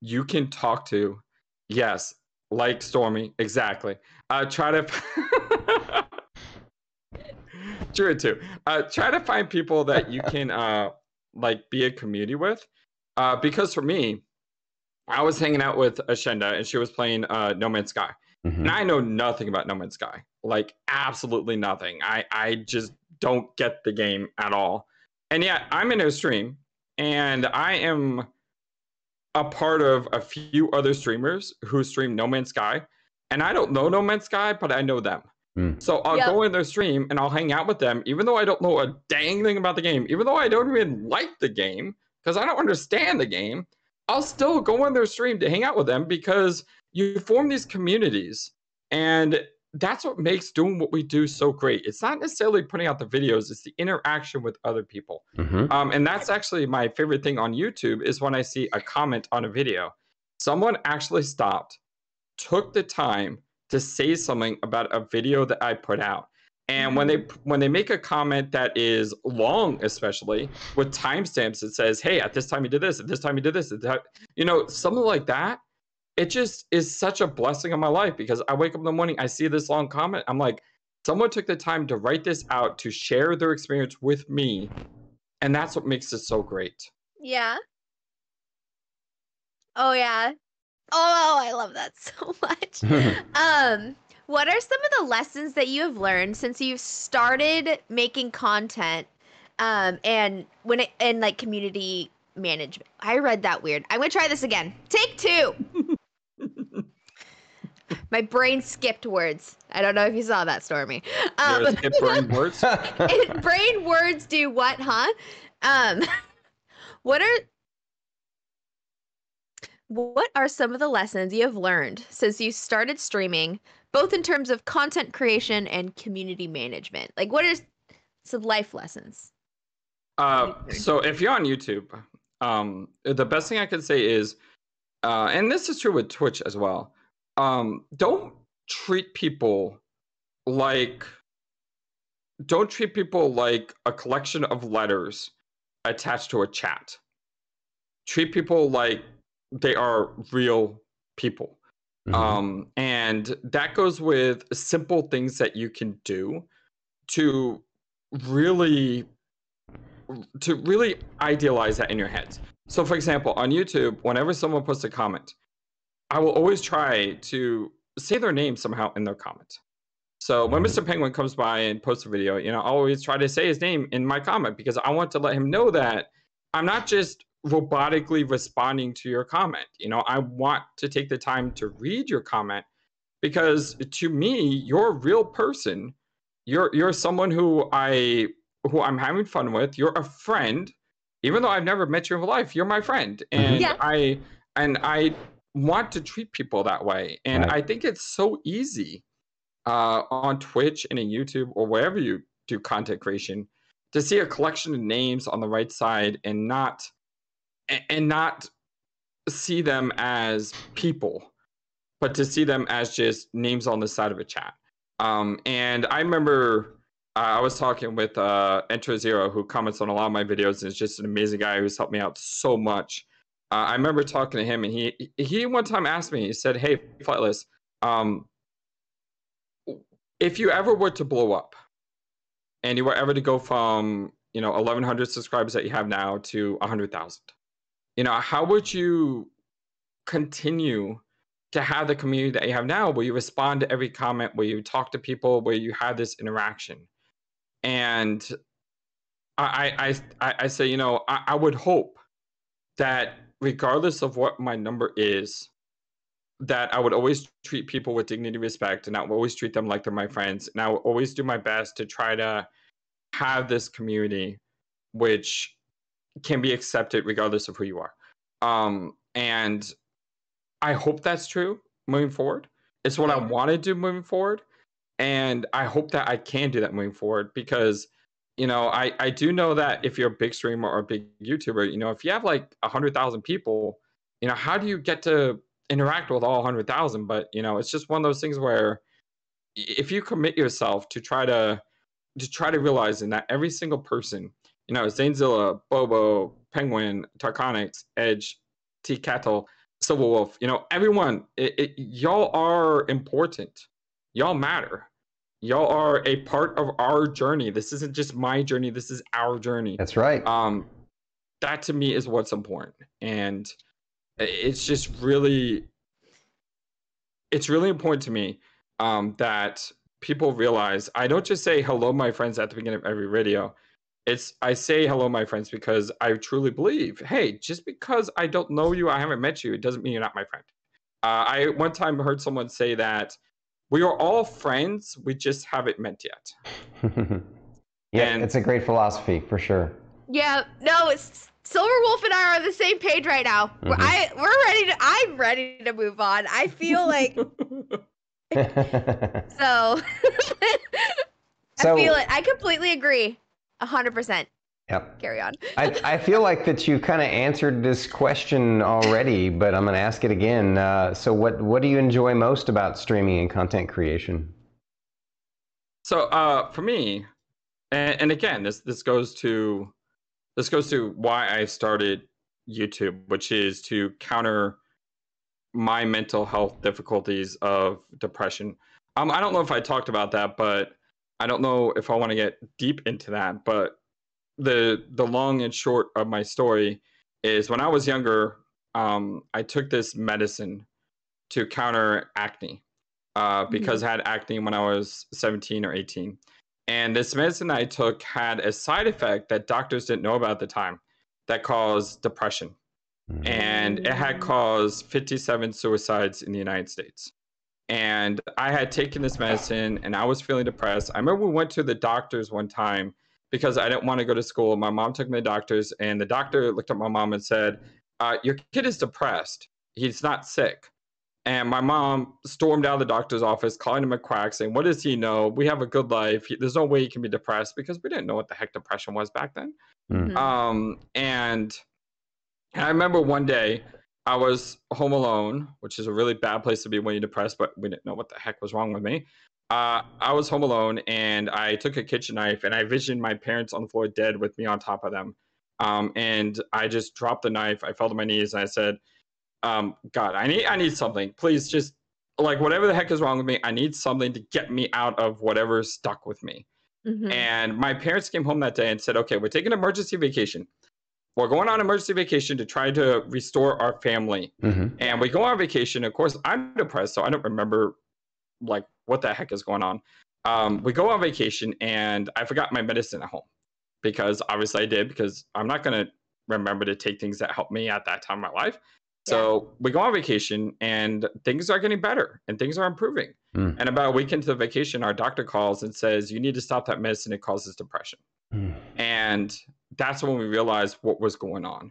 you can talk to. Yes, like Stormy, exactly. Uh, try to <laughs> True too. Uh, try to find people that you can uh like be a community with. Uh, because for me, I was hanging out with Ashenda and she was playing uh No Man's Sky. Mhm. And I know nothing about No Man's Sky. Like absolutely nothing. I I just don't get the game at all. And yet I'm in her stream and I am a part of a few other streamers who stream No Man's Sky. and I don't know No Man's Sky, but I know them. Mm. So I'll Yep. go in their stream and I'll hang out with them, even though I don't know a dang thing about the game, even though I don't even like the game because I don't understand the game. I'll still go in their stream to hang out with them because you form these communities, and that's what makes doing what we do so great. It's not necessarily putting out the videos; it's the interaction with other people. Mhm. Um, and that's actually my favorite thing on YouTube is when I see a comment on a video. Someone actually stopped, took the time to say something about a video that I put out. And when they when they make a comment that is long, especially with timestamps, it says, "Hey, at this time you did this, at this time you did this," you know, something like that. It just is such a blessing in my life because I wake up in the morning, I see this long comment, I'm like, someone took the time to write this out to share their experience with me, and that's what makes it so great. Yeah. Oh yeah. Oh, I love that <laughs> so much. <laughs> um, what are some of the lessons that you have learned since you've started making content um and when it and like community management? I read that weird. I'm gonna try this again. Take two. <laughs> My brain skipped words. I don't know if you saw that, Stormy. Um, hip brain words. <laughs> brain words do what, huh? Um, <laughs> what are what are some of the lessons you have learned since you started streaming, both in terms of content creation and community management? Like, what are some life lessons? Uh, so if you're on YouTube, um, the best thing I can say is, uh, and this is true with Twitch as well. Um, don't treat people like, don't treat people like a collection of letters attached to a chat. Treat people like they are real people. Mhm. Um, and that goes with simple things that you can do to really to really idealize that in your heads. So for example, on YouTube, whenever someone posts a comment, I will always try to say their name somehow in their comment. So when. Mm-hmm. Mr. Penguin comes by and posts a video, you know, I always try to say his name in my comment because I want to let him know that I'm not just robotically responding to your comment. You know, I want to take the time to read your comment because to me, you're a real person. You're you're someone who I who I'm having fun with. You're a friend, even though I've never met you in real life. You're my friend, and Yeah. I and I want to treat people that way. And Right. I think it's so easy uh, on Twitch and in YouTube or wherever you do content creation to see a collection of names on the right side and not and not see them as people, but to see them as just names on the side of a chat. Um, and I remember uh, I was talking with uh, Enter Zero, who comments on a lot of my videos, and is just an amazing guy who's helped me out so much. Uh, I remember talking to him, and he he one time asked me, he said, "Hey, Flightless, um, if you ever were to blow up, and you were ever to go from you know 1,100 subscribers that you have now to 100,000, you know, how would you continue to have the community that you have now, where you respond to every comment, where you talk to people, where you have this interaction?" And I I I, I say, you know, I, I would hope that regardless of what my number is, that I would always treat people with dignity, respect, and I would always treat them like they're my friends, and I would always do my best to try to have this community, which can be accepted regardless of who you are. Um, and I hope that's true moving forward. It's what I want to do moving forward, and I hope that I can do that moving forward because you know I I do know that if you're a big streamer or a big YouTuber, you know if you have like a hundred thousand people, you know how do you get to interact with all hundred thousand? But you know it's just one of those things where if you commit yourself to try to to try to realizing that every single person, you know, Zanezilla, Bobo, Penguin, Tarkonix, Edge, T Cattle, Silver Wolf, you know, everyone, it, it, y'all are important. Y'all matter. Y'all are a part of our journey. This isn't just my journey. This is our journey. That's right. Um, that to me is what's important, and it's just really, it's really important to me um, that people realize I don't just say hello, my friends, at the beginning of every video. It's I say hello, my friends, because I truly believe, hey, just because I don't know you, I haven't met you, it doesn't mean you're not my friend. Uh, I one time heard someone say that we are all friends, we just haven't met yet. <laughs> yeah, And- it's a great philosophy for sure. Yeah, no, it's Silver Wolf and I are on the same page right now. We're- Mhm. I we're ready to. I'm ready to move on. I feel like <laughs> so. <laughs> So- I feel it. I completely agree. A hundred percent. Yep. Carry on. I, I feel like that you kind of answered this question already, but I'm going to ask it again. Uh, so, what what do you enjoy most about streaming and content creation? So uh, for me, and, and again, this this goes to this goes to why I started YouTube, which is to counter my mental health difficulties of depression. Um, I don't know if I talked about that, but I don't know if I want to get deep into that. But the the long and short of my story is when I was younger, um, I took this medicine to counter acne uh, because I had acne when I was 17 or 18. And this medicine I took had a side effect that doctors didn't know about at the time that caused depression. And it had caused 57 suicides in the United States. And I had taken this medicine and I was feeling depressed. I remember we went to the doctors one time because I didn't want to go to school. My mom took me to doctors, and the doctor looked at my mom and said, uh, Your kid is depressed. He's not sick. And my mom stormed out of the doctor's office, calling him a quack, saying, What does he know? We have a good life. He, there's no way he can be depressed because we didn't know what the heck depression was back then. Mm. Um, and, and I remember one day I was home alone, which is a really bad place to be when you're depressed, but we didn't know what the heck was wrong with me. Uh, I was home alone and I took a kitchen knife and I visioned my parents on the floor dead with me on top of them. Um, and I just dropped the knife. I fell to my knees and I said, um, God, I need I need something. Please just like whatever the heck is wrong with me, I need something to get me out of whatever's stuck with me. Mhm. And my parents came home that day and said, okay, we're taking an emergency vacation. We're going on emergency vacation to try to restore our family. hmm And we go on vacation. Of course, I'm depressed, so I don't remember like what the heck is going on. Um, we go on vacation and I forgot my medicine at home because obviously I did because I'm not going to remember to take things that help me at that time of my life. So we go on vacation and things are getting better and things are improving. Mm. And about a week into the vacation, our doctor calls and says, You need to stop that medicine. It causes depression. Mm. And that's when we realized what was going on.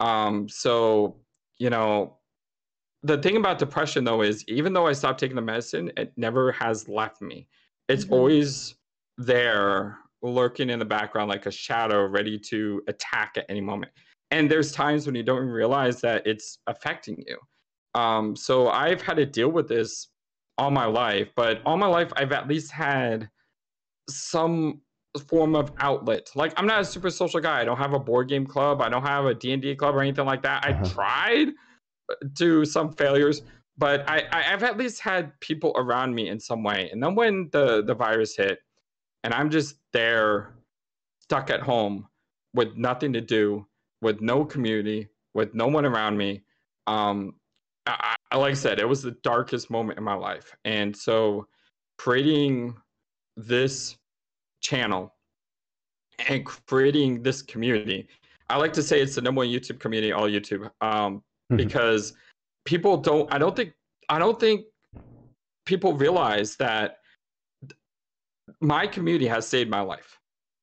Um, so, you know, the thing about depression though is even though I stopped taking the medicine, it never has left me. It's Mhm. always there lurking in the background like a shadow ready to attack at any moment. And there's times when you don't even realize that it's affecting you. Um, so I've had to deal with this all my life, but all my life I've at least had some form of outlet. Like I'm not a super social guy. I don't have a board game club. I don't have a D&D club or anything like that. I Uh-huh. tried to some failures, but I, I I've at least had people around me in some way. And then when the the virus hit and I'm just there stuck at home with nothing to do, with no community, with no one around me, um I, I, like I said, it was the darkest moment in my life. And so creating this channel and creating this community, I like to say it's the number one YouTube community, all YouTube, um, Mhm. because people don't, I don't think, I don't think people realize that my community has saved my life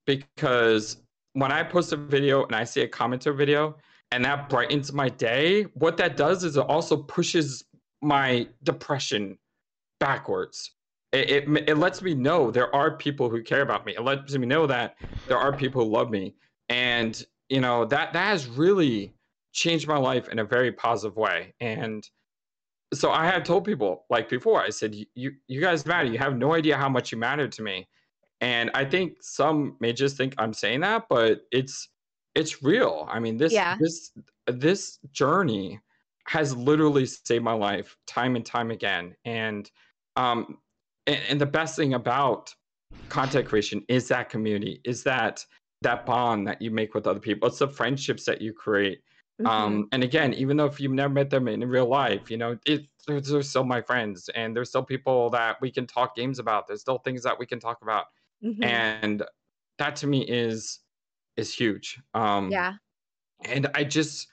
because when I post a video and I see a commenter video and that brightens my day, what that does is it also pushes my depression backwards. It, it, it lets me know there are people who care about me. It lets me know that there are people who love me. And, you know, that, that has really changed my life in a very positive way. And so I have told people like before, I said, you, you guys matter. You have no idea how much you matter to me. And I think some may just think I'm saying that, but it's, it's real. I mean, this, Yeah. this, this journey has literally saved my life time and time again. And, um, and, and the best thing about content creation is that community, is that, that bond that you make with other people. It's the friendships that you create. Mhm. Um, and again, even though if you've never met them in real life, you know, it, they're, they're still my friends, and there's still people that we can talk games about. There's still things that we can talk about, Mhm. and that to me is is huge. Um, yeah. and I just,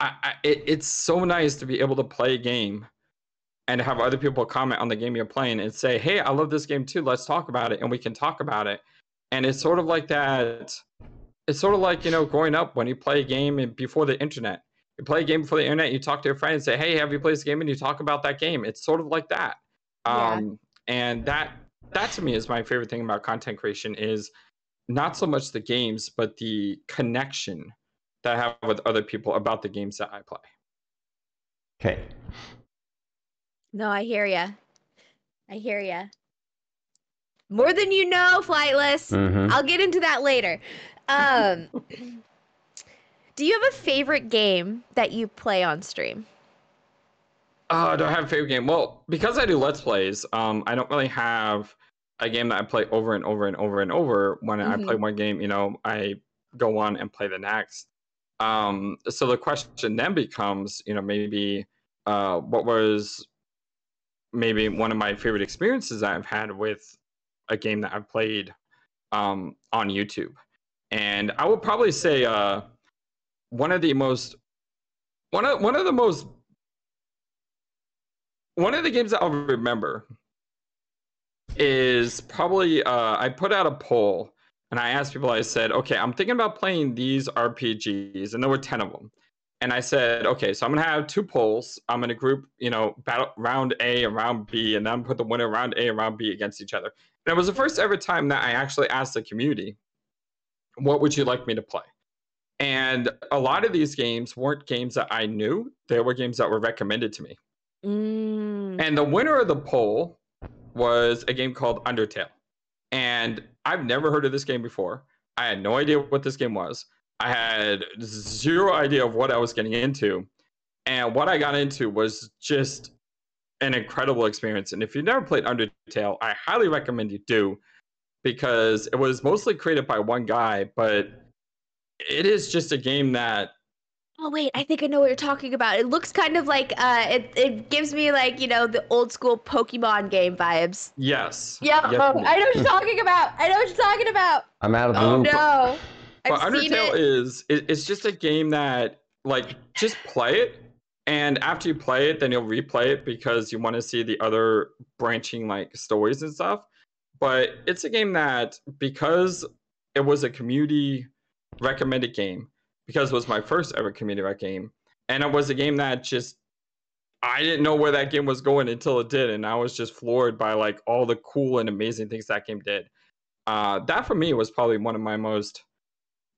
I, I it, it's so nice to be able to play a game and have other people comment on the game you're playing and say, "Hey, I love this game too. Let's talk about it," and we can talk about it. And it's sort of like that. It's sort of like you know, growing up when you play a game and before the internet. You play a game before the internet. You talk to your friend and say, "Hey, have you played this game?" And you talk about that game. It's sort of like that. Yeah. Um, and that that to me is my favorite thing about content creation is not so much the games, but the connection that I have with other people about the games that I play. Okay. No, I hear ya. I hear ya. More than you know, flightless. hmm I'll get into that later. Um, do you have a favorite game that you play on stream? Uh, do I have a favorite game? Well, because I do Let's Plays, um, I don't really have a game that I play over and over and over and over. When I play one game, you know, I go on and play the next. Um, so the question then becomes, you know, maybe uh, what was maybe one of my favorite experiences that I've had with a game that I've played um, on YouTube. And I would probably say uh, one of the most one of one of the most one of the games that I'll remember is probably uh, I put out a poll and I asked people. I said, "Okay, I'm thinking about playing these RPGs," and there were ten of them. And I said, "Okay, so I'm gonna have two polls. I'm gonna group, you know, battle round A and round B, and then put the winner round A and round B against each other." And it was the first ever time that I actually asked the community, "What would you like me to play?" And a lot of these games weren't games that I knew; they were games that were recommended to me. Mm. And the winner of the poll was a game called Undertale. And I've never heard of this game before. I had no idea what this game was. I had zero idea of what I was getting into. And what I got into was just an incredible experience. And if you've never played Undertale, I highly recommend you do because it was mostly created by one guy, but it is just a game that Oh wait, I think I know what you're talking about. It looks kind of like uh, it. It gives me like you know the old school Pokemon game vibes. yes. Yeah, yes, oh, I know what you're talking about. I know what you're talking about. I'm out of the Oh loop. no, But I've seen Undertale it. is it, it's just a game that like just play it, and after you play it, then you'll replay it because you want to see the other branching like stories and stuff. But it's a game that because it was a community recommended game, because it was my first ever community rec game, and it was a game that just I didn't know where that game was going until it did, and I was just floored by like all the cool and amazing things that game did. Uh, that for me was probably one of my most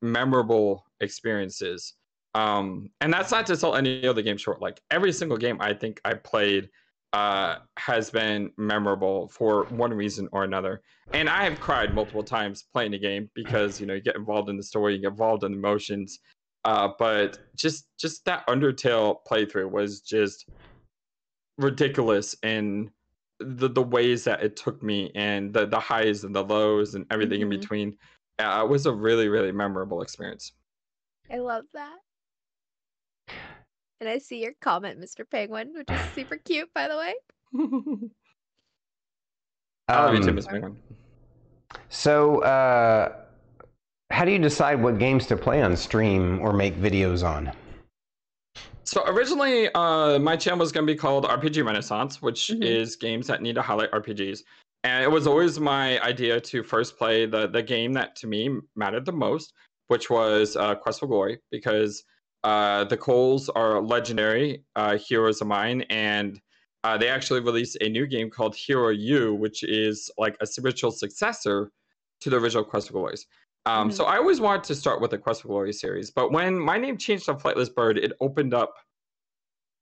memorable experiences. Um, and that's not to sell any other game short. Like every single game I think I played uh, has been memorable for one reason or another. And I have cried multiple times playing the game because you know you get involved in the story, you get involved in the emotions. Uh, but just just that Undertale playthrough was just ridiculous in the the ways that it took me and the the highs and the lows and everything Mhm. in between. Uh, it was a really really memorable experience. I love that. And I see your comment, Mr. Penguin, which is super <laughs> cute, by the way. I love you too, Um, Penguin. So, uh, how do you decide what games to play on stream or make videos on? So originally, uh, my channel was going to be called RPG Renaissance, which Mhm. is games that need to highlight RPGs. And it was always my idea to first play the the game that to me mattered the most, which was uh, Quest for Glory, because uh, the Coles are legendary uh, heroes of mine, and uh, they actually released a new game called Hero U, which is like a spiritual successor to the original Quest for Glories. Um, Mhm. So I always wanted to start with the Quest for Glory series, but when my name changed to Flightless Bird, it opened up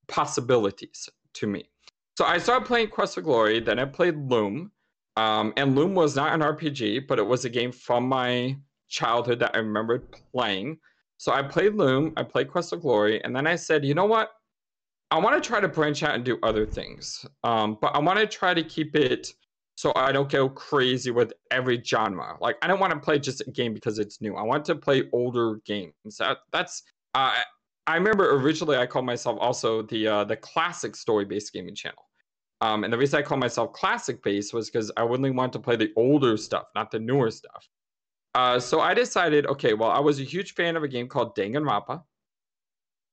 possibilities to me. So I started playing Quest for Glory, then I played Loom, um, and Loom was not an RPG, but it was a game from my childhood that I remembered playing. So I played Loom, I played Quest of Glory, and then I said, you know what? I want to try to branch out and do other things, um, but I want to try to keep it so I don't go crazy with every genre. Like I don't want to play just a game because it's new. I want to play older games. That, that's uh, I remember originally I called myself also the uh, the classic story based gaming channel. Um, and the reason I called myself classic based was because I only want to play the older stuff, not the newer stuff. Uh, so I decided, okay, well, I was a huge fan of a game called Danganronpa,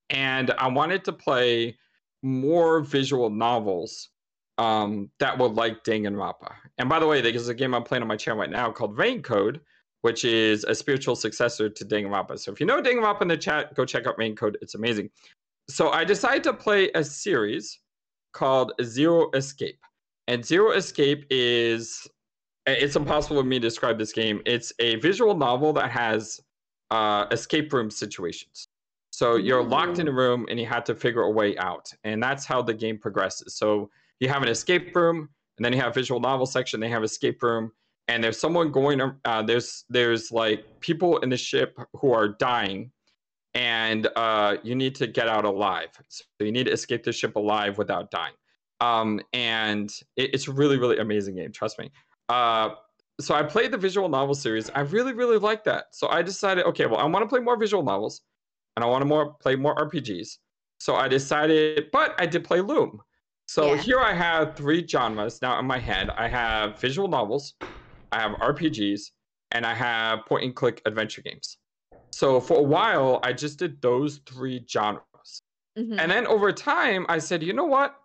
and I wanted to play more visual novels um, that would like Danganronpa. And by the way, there's a game I'm playing on my channel right now called Rain Code, which is a spiritual successor to Danganronpa. So if you know Danganronpa in the chat, go check out Rain Code. It's amazing. So I decided to play a series called Zero Escape. And Zero Escape is it's impossible for me to describe this game. It's a visual novel that has uh, escape room situations. So you're locked in a room and you have to figure a way out. And that's how the game progresses. So you have an escape room and then you have visual novel section, they have escape room and there's someone going uh, there's there's like people in the ship who are dying and uh, you need to get out alive. So you need to escape the ship alive without dying. Um, and it, it's a really, really amazing game. Trust me. Uh, so I played the visual novel series. I really, really like that. So I decided, okay, well, I want to play more visual novels, and I want to more play more RPGs. So I decided, but I did play Loom. So yeah. here I have three genres now in my head. I have visual novels, I have RPGs, and I have point and click adventure games. So for a while, I just did those three genres. Mm-hmm. And then over time, I said, you know what?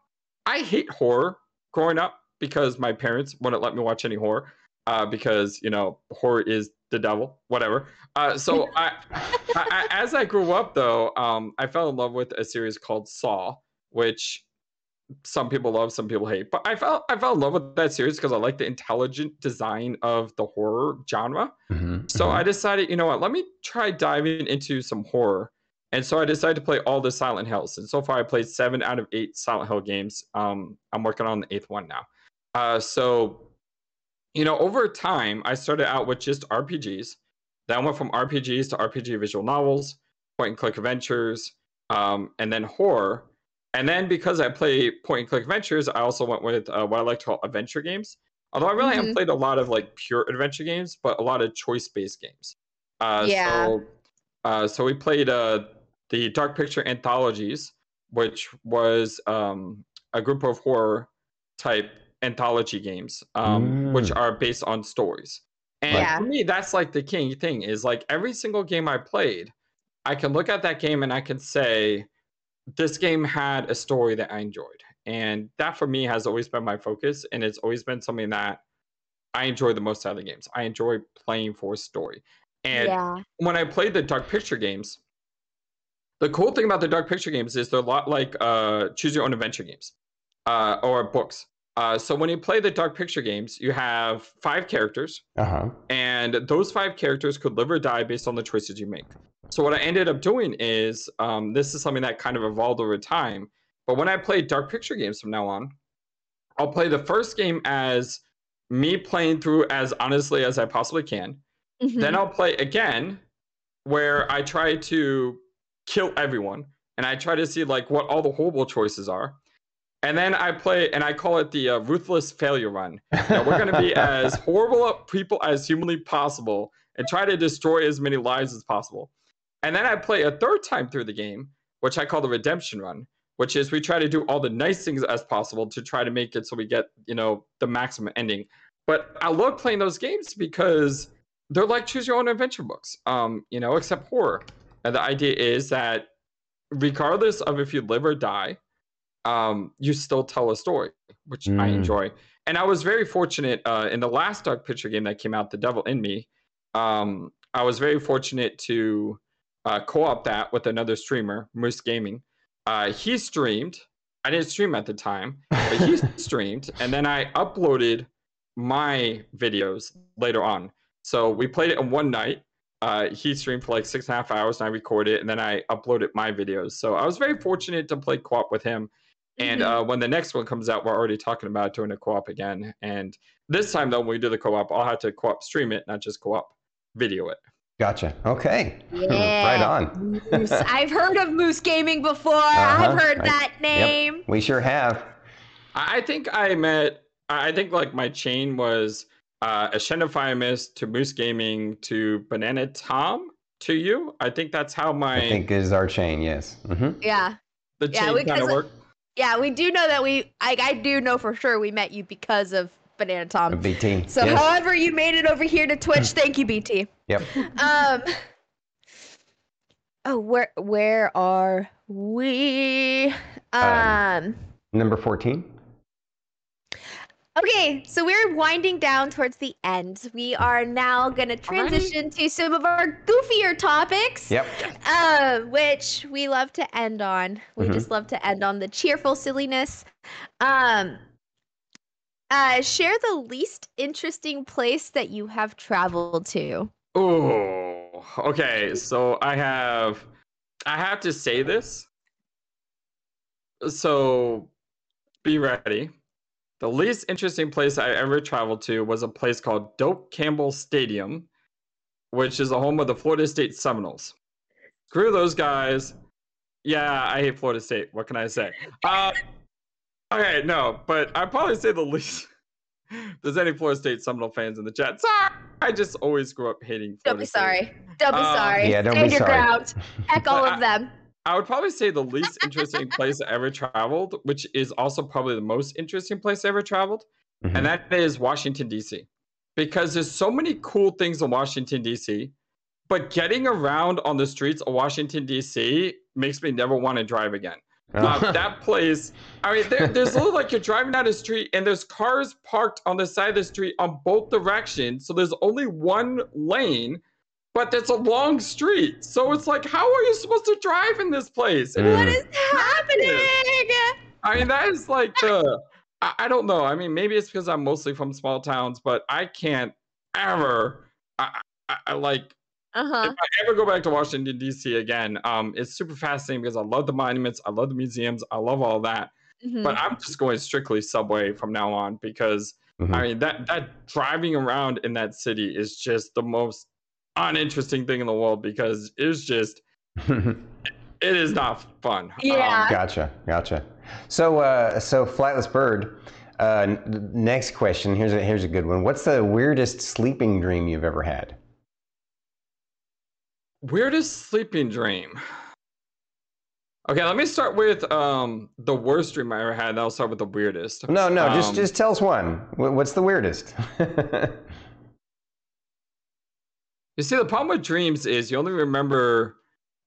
I hate horror growing up because my parents wouldn't let me watch any horror uh, because, you know, horror is the devil, whatever. Uh, so <laughs> I, I, as I grew up, though, um, I fell in love with a series called Saw, which some people love, some people hate. But I felt I fell in love with that series because I like the intelligent design of the horror genre. Mm-hmm, so mm-hmm. I decided, you know what, let me try diving into some horror. And so I decided to play all the Silent Hills. And so far I played seven out of eight Silent Hill games. Um, I'm working on the eighth one now. Uh, so, you know, over time I started out with just RPGs. Then I went from RPGs to RPG visual novels, point and click adventures, um, and then horror. And then because I play point and click adventures, I also went with uh, what I like to call adventure games. Although I really mm-hmm. haven't played a lot of like pure adventure games, but a lot of choice based games. Uh, yeah. So, uh, so we played uh, the Dark Picture anthologies, which was um, a group of horror type anthology games, um, mm. which are based on stories. And yeah. for me, that's like the key thing is like every single game I played, I can look at that game and I can say, this game had a story that I enjoyed. And that for me has always been my focus. And it's always been something that I enjoy the most out of the games. I enjoy playing for a story. And yeah. when I played the Dark Picture games, the cool thing about the Dark Picture games is they're a lot like uh, choose your own adventure games uh, or books. Uh, so when you play the Dark Picture games, you have five characters, uh-huh. and those five characters could live or die based on the choices you make. So what I ended up doing is um, this is something that kind of evolved over time. But when I play Dark Picture games from now on, I'll play the first game as me playing through as honestly as I possibly can. Mm-hmm. Then I'll play again where I try to kill everyone and I try to see like what all the horrible choices are and then I play, and I call it the uh, ruthless failure run. Now, we're going to be <laughs> as horrible people as humanly possible and try to destroy as many lives as possible. And then I play a third time through the game, which I call the redemption run, which is we try to do all the nice things as possible to try to make it so we get, you know, the maximum ending. But I love playing those games because they're like choose your own adventure books, um, you know, except horror. And the idea is that regardless of if you live or die, um, you still tell a story, which mm. I enjoy. And I was very fortunate uh, in the last Dark Picture game that came out, The Devil in Me. Um, I was very fortunate to uh, co-op that with another streamer, Moose Gaming. Uh, he streamed. I didn't stream at the time, but he <laughs> streamed, and then I uploaded my videos later on. So we played it in one night. Uh, he streamed for like six and a half hours, and I recorded it, and then I uploaded my videos. So I was very fortunate to play co-op with him and mm-hmm. uh, when the next one comes out, we're already talking about doing a co-op again. And this time, though, when we do the co-op, I'll have to co-op stream it, not just co-op video it. Gotcha. Okay. <laughs> Yeah. right on. Moose. <laughs> I've heard of Moose Gaming before. Uh-huh. I've heard that name. Yep. We sure have. I think I met. I think like my chain was uh, Ascendifimus to Moose Gaming to Banana Tom to you. I think that's how my. I think is our chain. Yes. Mm-hmm. Yeah. The chain yeah, kind of worked. Yeah, we do know that we. I, I do know for sure we met you because of Banana Tom. BT. So, yes. however you made it over here to Twitch, thank you, BT. Yep. Um. Oh, where where are we? Um. um number fourteen. Okay, so we're winding down towards the end. We are now going to transition to some of our goofier topics. Yep. Uh, which we love to end on. We Mhm. just love to end on the cheerful silliness. Um, uh, share the least interesting place that you have traveled to. Oh, okay. So I have, I have to say this. So, be ready. The least interesting place I ever traveled to was a place called Doak Campbell Stadium, which is the home of the Florida State Seminoles. Screw those guys. Yeah, I hate Florida State. What can I say? Uh, okay, no, but I'd probably say the least. If <laughs> there's any Florida State Seminole fans in the chat, sorry. I just always grew up hating. Don't Florida be State. sorry. Don't be Um, sorry. Yeah, don't Stand be your sorry. ground. Heck all of them. I would probably say the least interesting place I ever traveled, which is also probably the most interesting place I ever traveled, Mhm. and that is Washington D.C. Because there's so many cool things in Washington D.C., but getting around on the streets of Washington D.C. makes me never want to drive again. Uh, <laughs> that place, I mean, there, there's a little like you're driving down the street and there's cars parked on the side of the street on both directions. So there's only one lane, but it's a long street. So it's like, how are you supposed to drive in this place? And What Mm. is happening? I mean, that is like the, I, I don't know. I mean, maybe it's because I'm mostly from small towns, but I can't ever, I, I, I like, Uh huh. if I ever go back to Washington D.C. again, um, it's super fascinating because I love the monuments, I love the museums, I love all that. Mm-hmm. But I'm just going strictly subway from now on because Mhm. I mean that that driving around in that city is just the most uninteresting thing in the world because it's just <laughs> it is not fun. Um, Yeah. Gotcha, gotcha. So, uh, so flightless bird. Uh, n- next question. Here's a here's a good one. What's the weirdest sleeping dream you've ever had? weirdest sleeping dream. Okay, let me start with um the worst dream I ever had. and I'll start with the weirdest. No, no. just Um, just tell us one. Wh- What's the weirdest? <laughs> You see, the problem with dreams is you only remember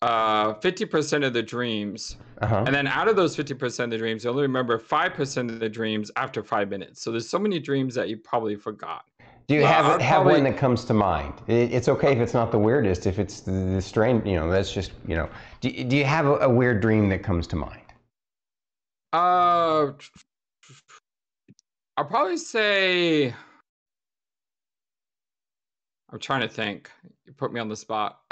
uh 50% of the dreams uh-huh. And then out of those 50% of the dreams, you only remember 5% of the dreams after five minutes. So there's so many dreams that you probably forgot. Do you Well, have I'd have probably- one that comes to mind? It's okay if it's not the weirdest. If it's the, the strange, you know, that's just you know. Do, do you have a, a weird dream that comes to mind? Uh, I'll probably say. I'm trying to think. You put me on the spot. <laughs>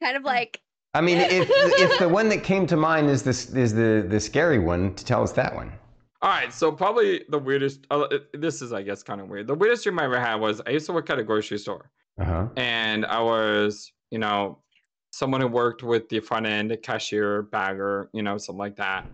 kind of like I mean, if <laughs> if the one that came to mind is this is the the scary one, to tell us that one. All right, so probably the weirdest. Uh, this is, I guess, kind of weird. The weirdest dream I ever had was I used to work at a grocery store. Uh huh. and I was, you know, someone who worked with the front end, cashier, bagger, you know, something like that.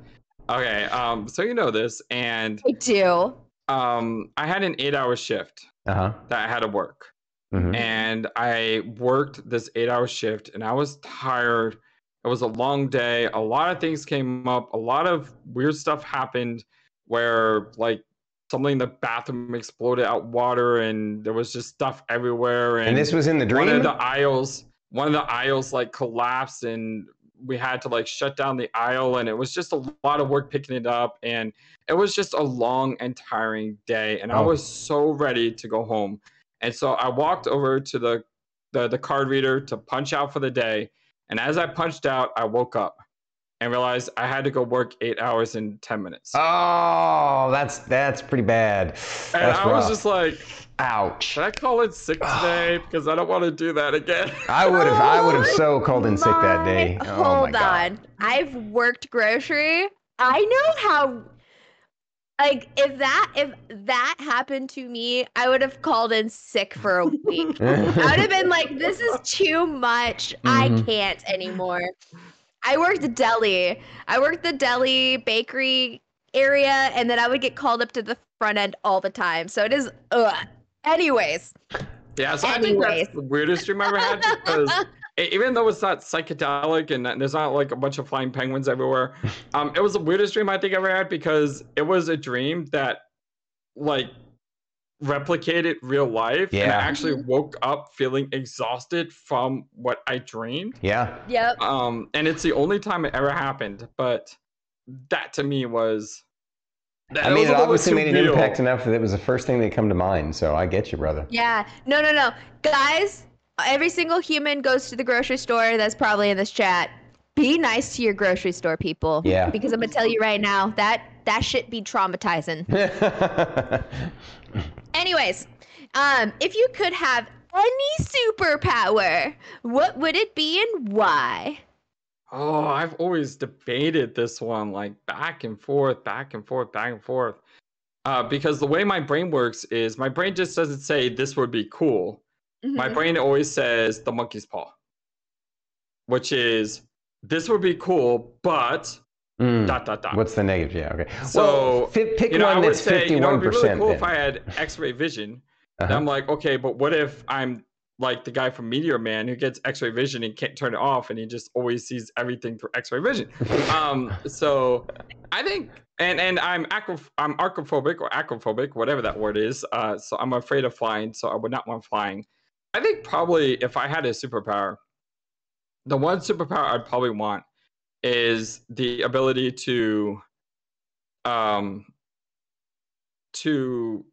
Okay, um, so you know this, and I do. Um, I had an eight-hour shift Uh huh. that I had to work, hmm and I worked this eight-hour shift, and I was tired. It was a long day. A lot of things came up. A lot of weird stuff happened, where like something in the bathroom exploded out water, and there was just stuff everywhere. And this was in the dream? one of the aisles one of the aisles like collapsed and we had to like shut down the aisle and it was just a lot of work picking it up and it was just a long and tiring day and i Oh. was so ready to go home and so i walked over to the, the the card reader to punch out for the day and as i punched out i woke up and realized i had to go work eight hours and 10 minutes oh, that's that's pretty bad. and That's i was just like ouch. should i call it sick today because i don't want to do that again I would have I would have so called in sick that day. My- Oh my Hold God. on. I've worked grocery. I know how like if that if that happened to me, I would have called in sick for a week. <laughs> I would have been like, this is too much. I Mhm. can't anymore. I worked the deli. I worked the deli bakery area, and then I would get called up to the front end all the time. So it is ugh. Anyways. Yeah, so I think that's the weirdest dream I ever had because <laughs> even though it's not psychedelic and there's not like a bunch of flying penguins everywhere, um, it was the weirdest dream I think I ever had because it was a dream that like replicated real life. And I actually woke up feeling exhausted from what I dreamed. Yeah. Yep. Um, and it's the only time it ever happened, but that to me was I mean, it obviously made an real- impact enough that it was the first thing that come to mind. So I get you, brother. Yeah. No, no, no. Guys, every single human goes to the grocery store that's probably in this chat. Be nice to your grocery store people. Yeah. Because I'm gonna tell you right now, that that shit be traumatizing. <laughs> Anyways, um, if you could have any superpower, what would it be and why? Oh, I've always debated this one like back and forth, back and forth, back and forth. Uh, because the way my brain works is my brain just doesn't say this would be cool. My Mhm. brain always says the monkey's paw, which is this would be cool, but Mm. dot dot dot. What's the negative? Yeah. Okay. So, well, fi- pick you know, I one would that's say, you know, it'd be really percent. cool if I had X-ray vision. Uh-huh. I'm like, okay, but what if I'm like the guy from Meteor Man who gets X-ray vision and can't turn it off, and he just always sees everything through X-ray vision? <laughs> um, so I think, and and I'm acro, I'm archrophobic or acrophobic, whatever that word is. Uh, so I'm afraid of flying, so I would not want flying. I think probably if I had a superpower, the one superpower I'd probably want is the ability to, um, to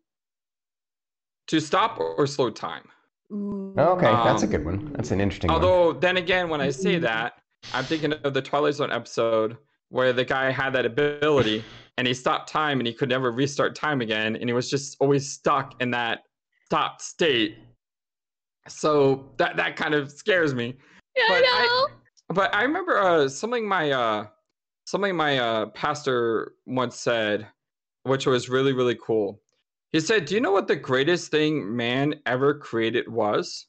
to stop or slow time. Ooh. Okay, that's a Um, good one. That's an interesting one. Although then again, when I say that, I'm thinking of the Twilight Zone episode where the guy had that ability and he stopped time and he could never restart time again, and he was just always stuck in that stopped state. So that that kind of scares me. Yeah, but I I- know. But I remember uh, something my uh, something my uh, pastor once said, which was really really cool. He said, "Do you know what the greatest thing man ever created was?"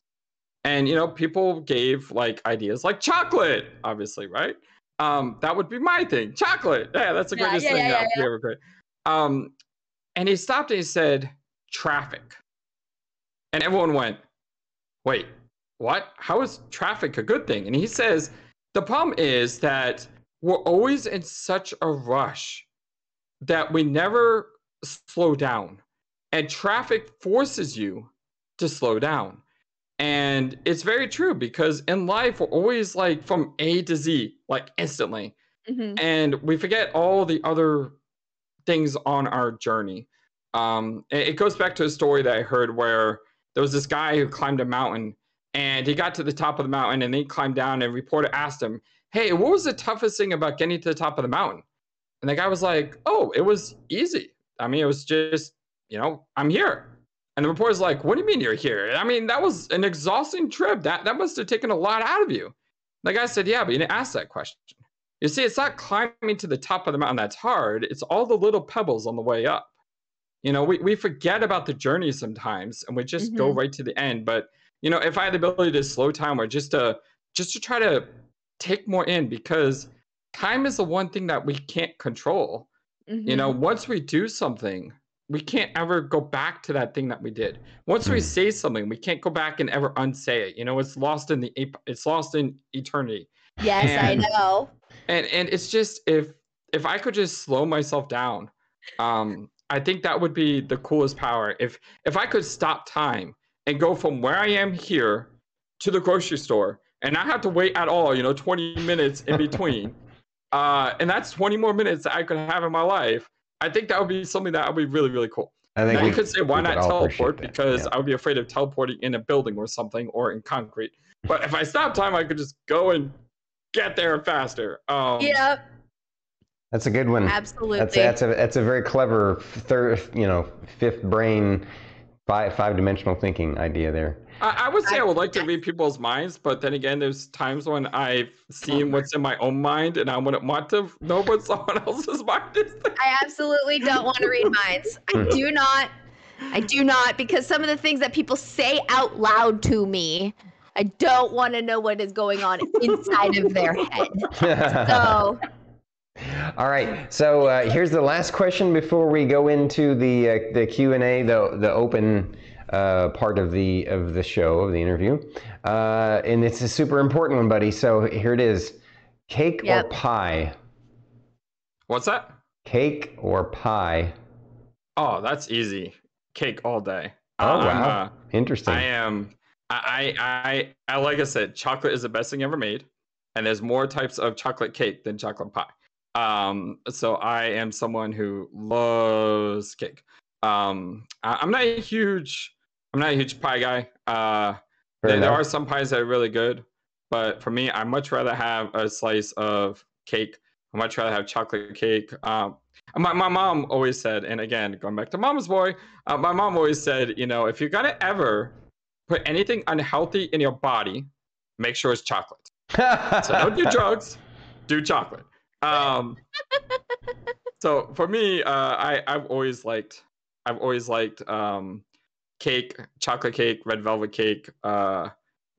And you know, people gave like ideas like chocolate, obviously, right? Um, that would be my thing, chocolate. Yeah, that's the Yeah, greatest yeah, thing yeah, that we ever created. Um, and he stopped and he said, "Traffic," and everyone went, "Wait, what? How is traffic a good thing?" And he says, "The problem is that we're always in such a rush that we never slow down, and traffic forces you to slow down." And it's very true because in life, we're always like from A to Z, like instantly. Mhm. And we forget all the other things on our journey. Um, it, it goes back to a story that I heard where there was this guy who climbed a mountain and he got to the top of the mountain and then he climbed down and a reporter asked him, Hey, what was the toughest thing about getting to the top of the mountain? And the guy was like, Oh, it was easy. I mean, it was just, you know, I'm here. And the reporter's like, "What do you mean you're here? I mean, that was an exhausting trip. That that must have taken a lot out of you." The guy said, "Yeah, but you didn't ask that question. You see, it's not climbing to the top of the mountain that's hard. It's all the little pebbles on the way up. You know, we we forget about the journey sometimes, and we just go Mhm. right to the end. But you know, if I had the ability to slow time or just to just to try to take more in, because time is the one thing that we can't control you know Mhm. once we do something we can't ever go back to that thing that we did once we Hmm. say something we can't go back and ever unsay it you know it's lost in the it's lost in eternity Yes, I know. and and it's just if if i could just slow myself down um i think that would be the coolest power if if i could stop time and go from where i am here to the grocery store and not have to wait at all you know 20 minutes in between <laughs> uh and that's 20 more minutes that i could have in my life i think that would be something that would be really really cool I think now, we you could say why not could all appreciate teleport because yeah. I would be afraid of teleporting in a building or something or in concrete. But if I stop time, I could just go and get there faster. Um, Yep, That's a good one. absolutely. That's that's a that's a very clever third, you know, fifth brain, five five dimensional thinking idea there. I, I would say I would like to read people's minds, but then again, there's times when I've seen what's in my own mind, and I wouldn't want to know what <laughs> someone else's mind is. I absolutely don't want to read minds. I Mhm. do not. I do not because some of the things that people say out loud to me, I don't want to know what is going on inside of their head. So, <laughs> All right. So uh, here's the last question before we go into the uh, the Q and A, the the open uh, part of the of the show of the interview, uh, and it's a super important one, buddy. So here it is: cake or pie? What's that? Cake or pie? Oh, that's easy. Cake all day. Oh I'm, wow, uh, interesting. I am. I, I, I, I, like I said, chocolate is the best thing ever made, and there's more types of chocolate cake than chocolate pie. Um, so I am someone who loves cake. Um, I, I'm not a huge, I'm not a huge pie guy. Uh, there, there are some pies that are really good, but for me, I much rather have a slice of cake. I much rather have chocolate cake. Um, my, my mom always said, and again, going back to mama's boy, uh, my mom always said, you know, if you're gonna ever put anything unhealthy in your body, make sure it's chocolate. so don't do <laughs> drugs, do chocolate. Um, so for me, uh, I I've always liked I've always liked um, cake, chocolate cake, red velvet cake. Uh,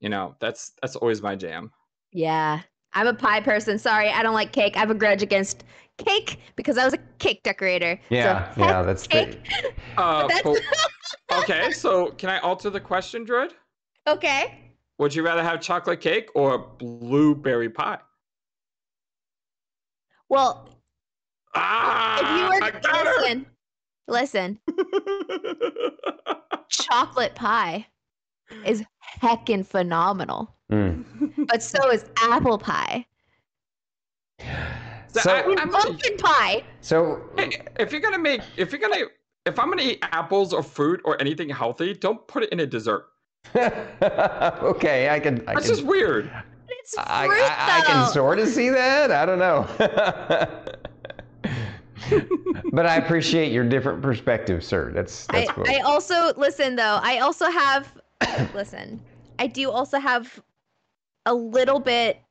you know, that's that's always my jam. Yeah, I'm a pie person. Sorry, I don't like cake. I have a grudge against cake because I was a cake decorator. Yeah, so, yeah, that's cake. the. <laughs> Uh, That's- but- <laughs> okay, so can I alter the question, Druid? okay. Would you rather have chocolate cake or blueberry pie? Well, Ah, if you were I got listen, listen, <laughs> chocolate pie is heckin' phenomenal, Mm. but so is apple pie. So So, I- I'm gonna- Pumpkin pie. so Hey, if you're gonna make, if you're gonna, if I'm gonna eat apples or fruit or anything healthy, don't put it in a dessert. <laughs> okay, I can. I That's can, just weird. It's I, fruit I, I can though. sort of see that. I don't know. <laughs> but I appreciate your different perspective, sir. That's I, that's cool. I also listen though. I also have <coughs> listen. I do also have a little bit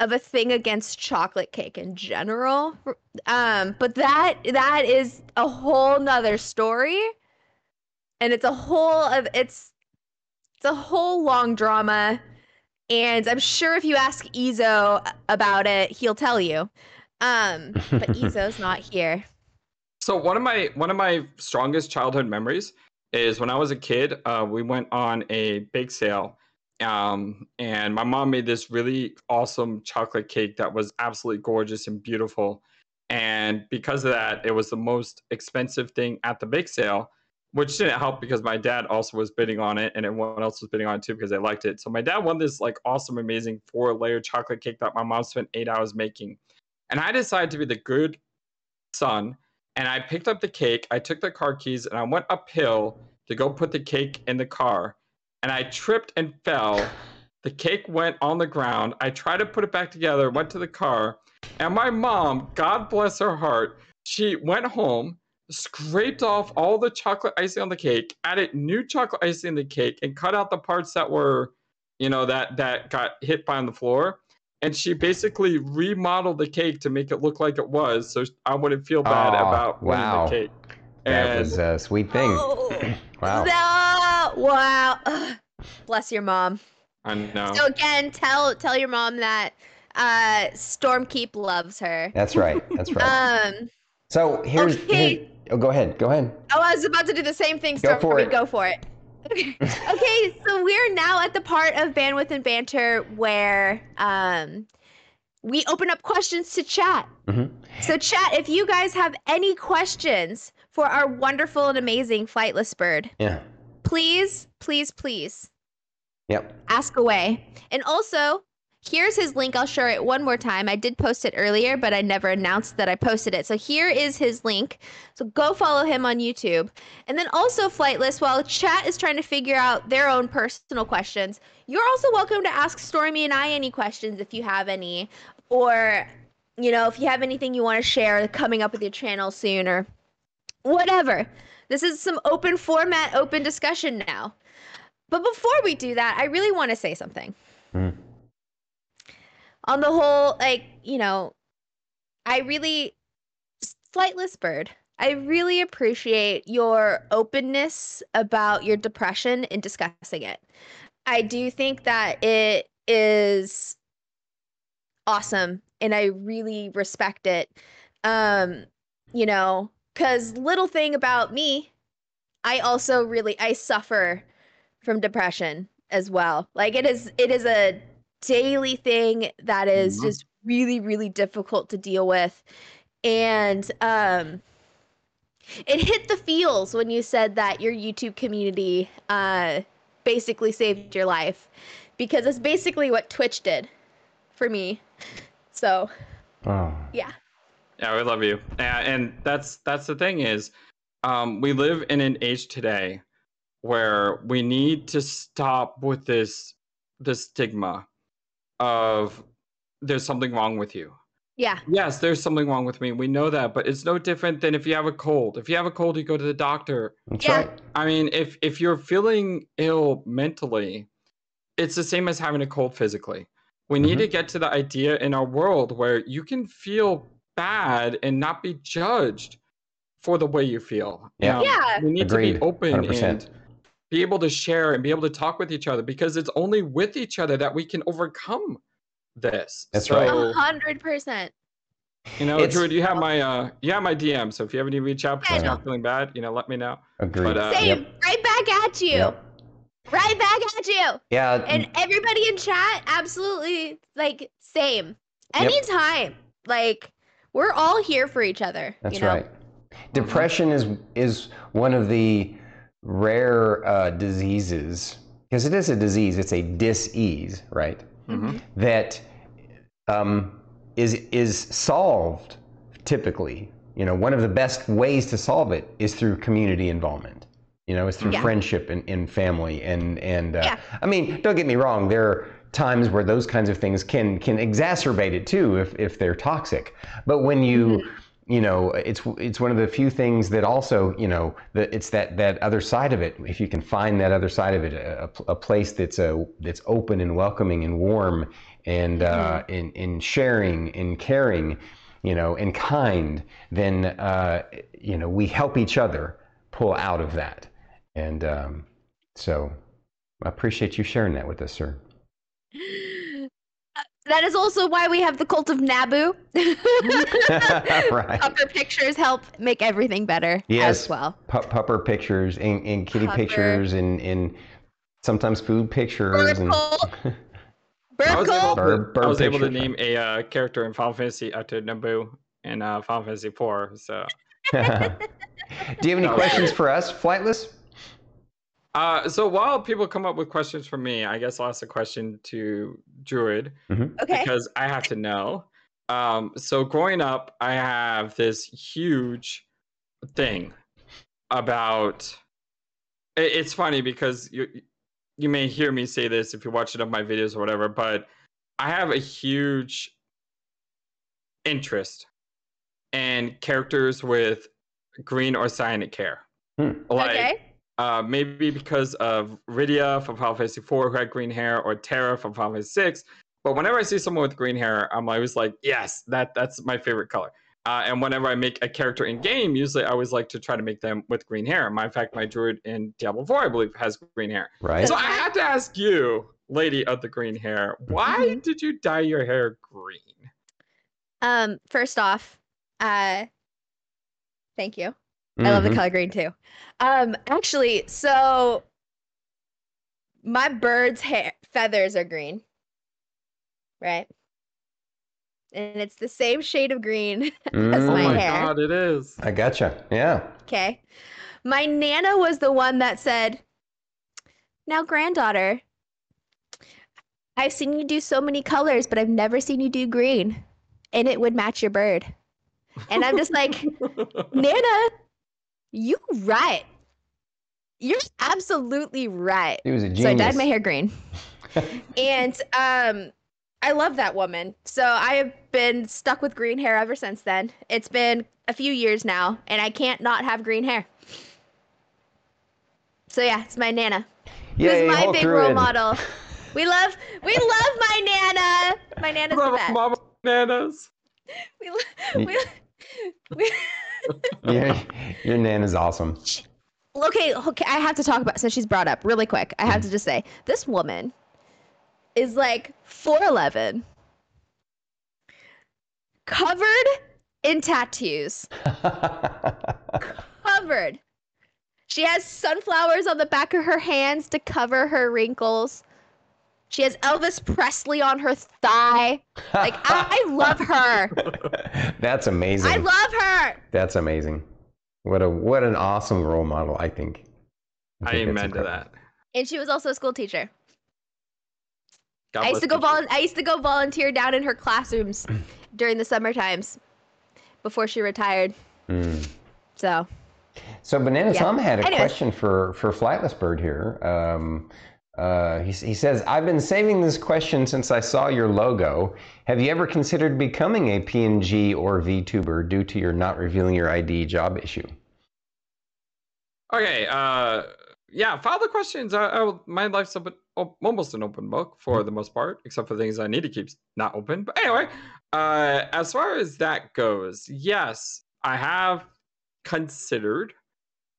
of a thing against chocolate cake in general. Um, but that that is a whole nother story. And it's a whole of it's it's a whole long drama. And I'm sure if you ask Ezo about it, he'll tell you. Um, but <laughs> Ezo's not here. So one of my one of my strongest childhood memories is when I was a kid. Uh, we went on a bake sale, um, and my mom made this really awesome chocolate cake that was absolutely gorgeous and beautiful. And because of that, it was the most expensive thing at the bake sale, which didn't help because my dad also was bidding on it, and everyone else was bidding on it too because they liked it. So my dad won this like awesome, amazing four layer chocolate cake that my mom spent eight hours making. And I decided to be the good son and I picked up the cake. I took the car keys and I went uphill to go put the cake in the car. And I tripped and fell. The cake went on the ground. I tried to put it back together, went to the car. And my mom, God bless her heart, she went home, scraped off all the chocolate icing on the cake, added new chocolate icing in the cake, and cut out the parts that were, you know, that that got hit by on the floor. And she basically remodeled the cake to make it look like it was, so I wouldn't feel bad Aw, about winning wow. the cake. that was a sweet thing. Oh, <clears throat> Wow. no, wow. Ugh. <sighs> Bless your mom. I know. So again, tell tell your mom that uh Stormkeep loves her. That's right. That's right. Um so here's. okay. here- oh, go ahead. Go ahead. oh, I was about to do the same thing, Go for Stormy. it. Go for it. Okay. so we're now at the part of bandwidth and banter where um we open up questions to chat. Mhm. So chat, if you guys have any questions for our wonderful and amazing flightless bird, Yeah. please, please, please Yep. ask away. And also, here's his link. I'll share it one more time. I did post it earlier, but I never announced that I posted it. So here is his link. So go follow him on YouTube. And then also, Flightless, while chat is trying to figure out their own personal questions, you're also welcome to ask Stormy and I any questions if you have any. Or, you know, if you have anything you want to share coming up with your channel soon or whatever. This is some open format, open discussion now. But before we do that, I really want to say something. Mhm. On the whole, like, you know, I really, Flightless Bird, I really appreciate your openness about your depression and discussing it. I do think that it is awesome and I really respect it. Um, you know, cuz little thing about me, I also really I suffer from depression as well. Like it is it is a daily thing that is Mhm. just really really difficult to deal with. And um it hit the feels when you said that your YouTube community uh basically saved your life because it's basically what Twitch did for me. So, Oh. Yeah. Yeah, we love you. Yeah, and that's that's the thing is, um, we live in an age today where we need to stop with this this stigma of there's something wrong with you. Yeah. Yes, there's something wrong with me. We know that, but it's no different than if you have a cold. If you have a cold, you go to the doctor. That's Yeah. right. I mean, if if you're feeling ill mentally, it's the same as having a cold physically. We need Mhm. to get to the idea in our world where you can feel bad and not be judged for the way you feel. Yeah. Um, Yeah. We need to be open 100%. and be able to share and be able to talk with each other because it's only with each other that we can overcome this. That's so, right. A hundred percent. You know, It's- Druid, you have my uh you have my DM. So if you ever need to reach out because Yeah, you're no. feeling bad, you know, let me know. Agreed. But, uh, Same. Yep. Right back at you. Yep. Right back at you. Yeah. And everybody in chat, absolutely like same. Yep. Anytime. Like we're all here for each other. That's you know? right. Depression is is one of the rare uh, diseases because it is a disease. It's a dis-ease, right? Mhm. That um, is is solved typically. You know, one of the best ways to solve it is through community involvement. You know, it's through Yeah. friendship and, and family and and uh, Yeah. I mean, don't get me wrong. There are times where those kinds of things can can exacerbate it too if if they're toxic. But when you you know, it's it's one of the few things that also you know that it's that that other side of it. If you can find that other side of it, a, a place that's a that's open and welcoming and warm and uh, in in sharing and caring, you know, and kind, then uh, you know we help each other pull out of that. And um, so, I appreciate you sharing that with us, sir. <laughs> That is also why we have the cult of Nabu. <laughs> <laughs> right. Upper pictures help make everything better Yes. as well. Pu- pupper pictures and, and kitty Pupper. pictures and, and sometimes food pictures Bird and cult. I Bird was able to, Bird- bird I was able to name a uh, character in Final Fantasy after Naboo in uh, Final Fantasy IV. So, <laughs> do you have any No. questions for us flightless uh, so while people come up with questions for me, I guess I'll ask a question to Druid Okay. because I have to know. Um, so growing up, I have this huge thing about. i- It's funny because you you may hear me say this if you watch it on my videos or whatever, but I have a huge interest in characters with green or cyanic hair. Hmm. Like okay. Uh, maybe because of Rydia from Final Fantasy IV who had green hair, or Terra from Final Fantasy VI. But whenever I see someone with green hair, I'm always like, yes, that that's my favorite color. Uh, and whenever I make a character in game, usually I always like to try to make them with green hair. My in fact, my druid in Diablo 4, I believe, has green hair. right So I had to ask you, lady of the green hair, why Mhm. did you dye your hair green? Um. First off, uh, thank you. I love the Mhm. color green too. Um, actually, so my bird's hair feathers are green, right? And it's the same shade of green <laughs> as Mm. oh my my hair. god, it is. I gotcha yeah Okay. My nana was the one that said, Now, granddaughter, I've seen you do so many colors, but I've never seen you do green. And it would match your bird. And I'm just like, <laughs> Nana, you right. You're absolutely right. he was a genius So I dyed my hair green. <laughs> and um I love that woman. So I have been stuck with green hair ever since then. It's been a few years now, and I can't not have green hair. So yeah, it's my nana. Yay, Who's my Hulk big role Druid. model. <laughs> We love we love my nana. My nana's the Love best. Mama bananas. We, lo- we, we, <laughs> <laughs> your, your nana's awesome okay, okay, I have to talk about since she's brought up really quick. I have to mm-hmm. just say this woman is like 4'11, covered in tattoos. <laughs> Covered. She has sunflowers on the back of her hands to cover her wrinkles. She has Elvis Presley on her thigh. Like I, <laughs> I love her. that's amazing I love her. that's amazing what a what an awesome role model i think I think that's amen to that. And she was also a school teacher. God I used to go you. vol- I used to go volunteer down in her classrooms <clears throat> during the summer times before she retired. Mm. So So Banana Yeah. Tom had a Anyways. question for for Flightless Bird here. Um, uh, he, he says, "I've been saving this question since I saw your logo. Have you ever considered becoming a PNG or VTuber due to your not revealing your ID job issue?" Okay. Uh, yeah. File the questions. I, I will, my life's open, op- almost an open book for the most part, except for things I need to keep not open. But anyway, uh, as far as that goes, yes, I have considered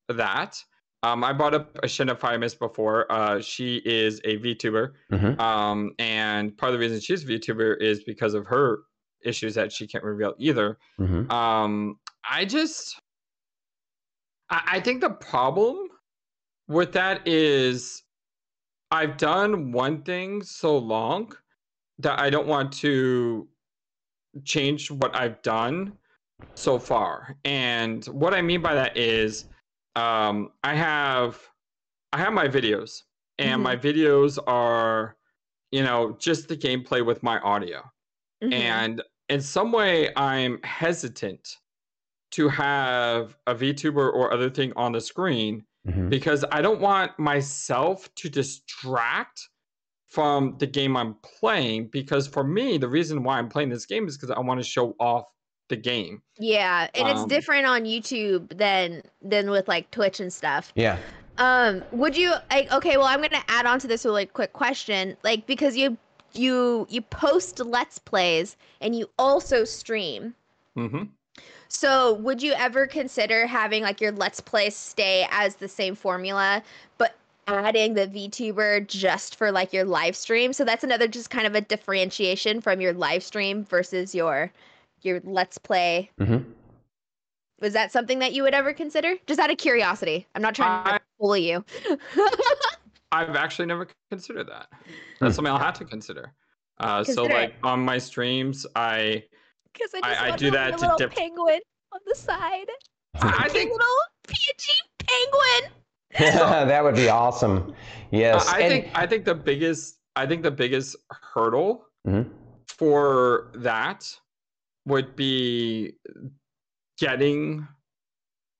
that. Um, I brought up Ashina Firemis before. Uh, she is a VTuber. hmm Um, and part of the reason she's a VTuber is because of her issues that she can't reveal either. hmm Um, I just, I, I think the problem with that is I've done one thing so long that I don't want to change what I've done so far. And what I mean by that is, um, I have, I have my videos, and Mhm. my videos are, you know, just the gameplay with my audio mhm. and in some way i'm hesitant to have a vtuber or other thing on the screen hmm because i don't want myself to distract from the game i'm playing because for me the reason why i'm playing this game is because i want to show off the game yeah, and it's um, different on YouTube than than with like Twitch and stuff. Yeah. Um, would you like okay, well I'm gonna add on to this really quick question. Like because you you you post let's plays and you also stream. Mm-hmm. So would you ever consider having like your let's play stay as the same formula, but adding the VTuber just for like your live stream? So that's another just kind of a differentiation from your live stream versus your your let's play. hmm Was that something that you would ever consider? Just out of curiosity. I'm not trying to I- fool you. <laughs> i've actually never considered that that's something i'll have to consider uh, so Consider it. like on my streams i Because I I- just I want do to that be a to little dip- penguin on the side. <laughs> I think little PG penguin. Yeah, <laughs> that would be awesome. Yes. I and- think I think the biggest I think the biggest hurdle Mhm. for that would be getting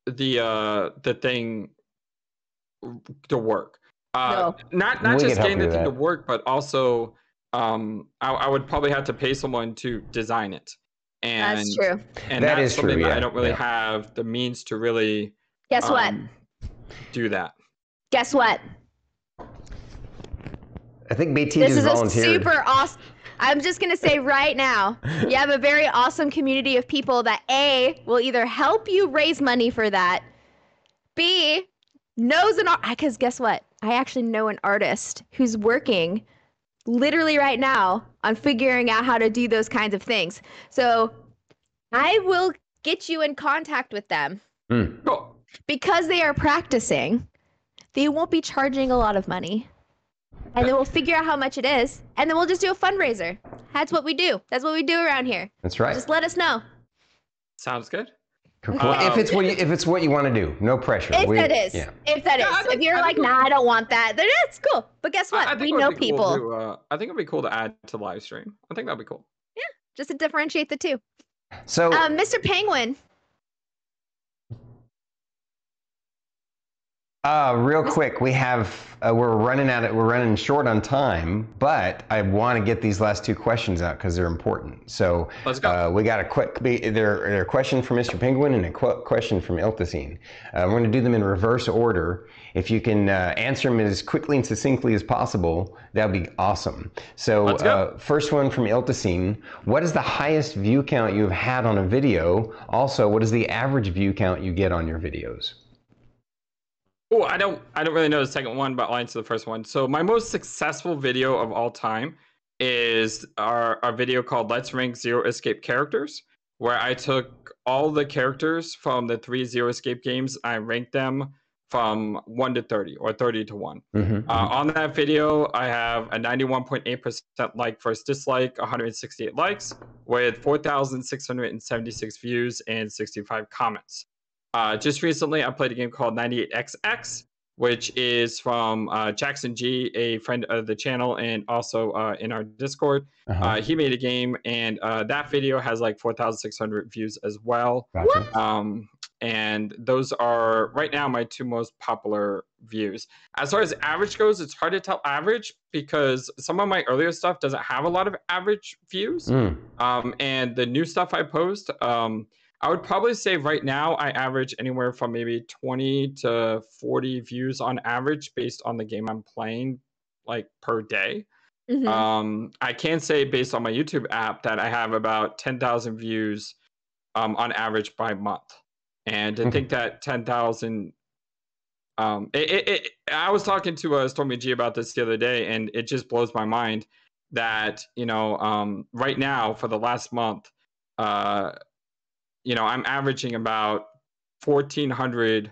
the uh the thing to work. Uh not not We just getting the with thing to work, but also um I, I would probably have to pay someone to design it. And That's true. and That that's is true, something that yeah, I don't really yeah. have the means to really Guess what? um, do that. Guess what? I think BT This just is a super awesome. I'm just gonna say right now, you have a very awesome community of people that a will either help you raise money for that, b knows an art. Because guess what? I actually know an artist who's working literally right now on figuring out how to do those kinds of things. So I will get you in contact with them Mm. Because they are practicing. They won't be charging a lot of money. And then we'll figure out how much it is. And then we'll just do a fundraiser. That's what we do. That's what we do around here. That's right. Just let us know. Sounds good. Cool, cool. if Um, it's what you, if it's what you want to do, no pressure. If We- that is. Yeah. If that is. Yeah, I if you're I like, think nah, I don't want that, then that's cool. But guess what? I think we know be cool people. to, uh, I think it'd be cool to add to live stream. I think that'd be cool. Yeah, just to differentiate the two. So Um, Mr. Penguin. Uh, real quick, we have uh, we're running out. Of, we're running short on time, but I want to get these last two questions out because they're important. So Let's go. Uh, we got a quick there, there a question from Mr. Penguin and a qu- question from Iltacine. Uh, we're going to do them in reverse order. If you can uh, answer them as quickly and succinctly as possible, that would be awesome. So uh, first one from Iltacine. What is the highest view count you've had on a video? Also, what is the average view count you get on your videos? Oh, I don't I don't really know the second one, but I'll answer the first one. So my most successful video of all time is our, our video called Let's Rank Zero Escape Characters, where I took all the characters from the three Zero Escape games, I ranked them from one to thirty or thirty to one. Mhm, Uh, on that video, I have a 91.8% like versus dislike, 168 likes, with 4,676 views and 65 comments. Uh, just recently, I played a game called 98XX, which is from uh, Jackson G, a friend of the channel and also uh, in our Discord. Uh-huh. Uh, he made a game, and uh, that video has like 4,600 views as well. Gotcha. Um, and those are right now my two most popular views. As far as average goes, it's hard to tell average because some of my earlier stuff doesn't have a lot of average views. Mm. Um, and the new stuff I post, um, I would probably say right now I average anywhere from maybe 20 to 40 views on average based on the game I'm playing, like per day. Mhm. Um, I can say based on my YouTube app that I have about 10,000 views um, on average by month. And Mhm. think that 10,000, um, it, it, it, I was talking to uh, Stormy G about this the other day, and it just blows my mind that, you know, um, right now for the last month, uh, you know, I'm averaging about 1,400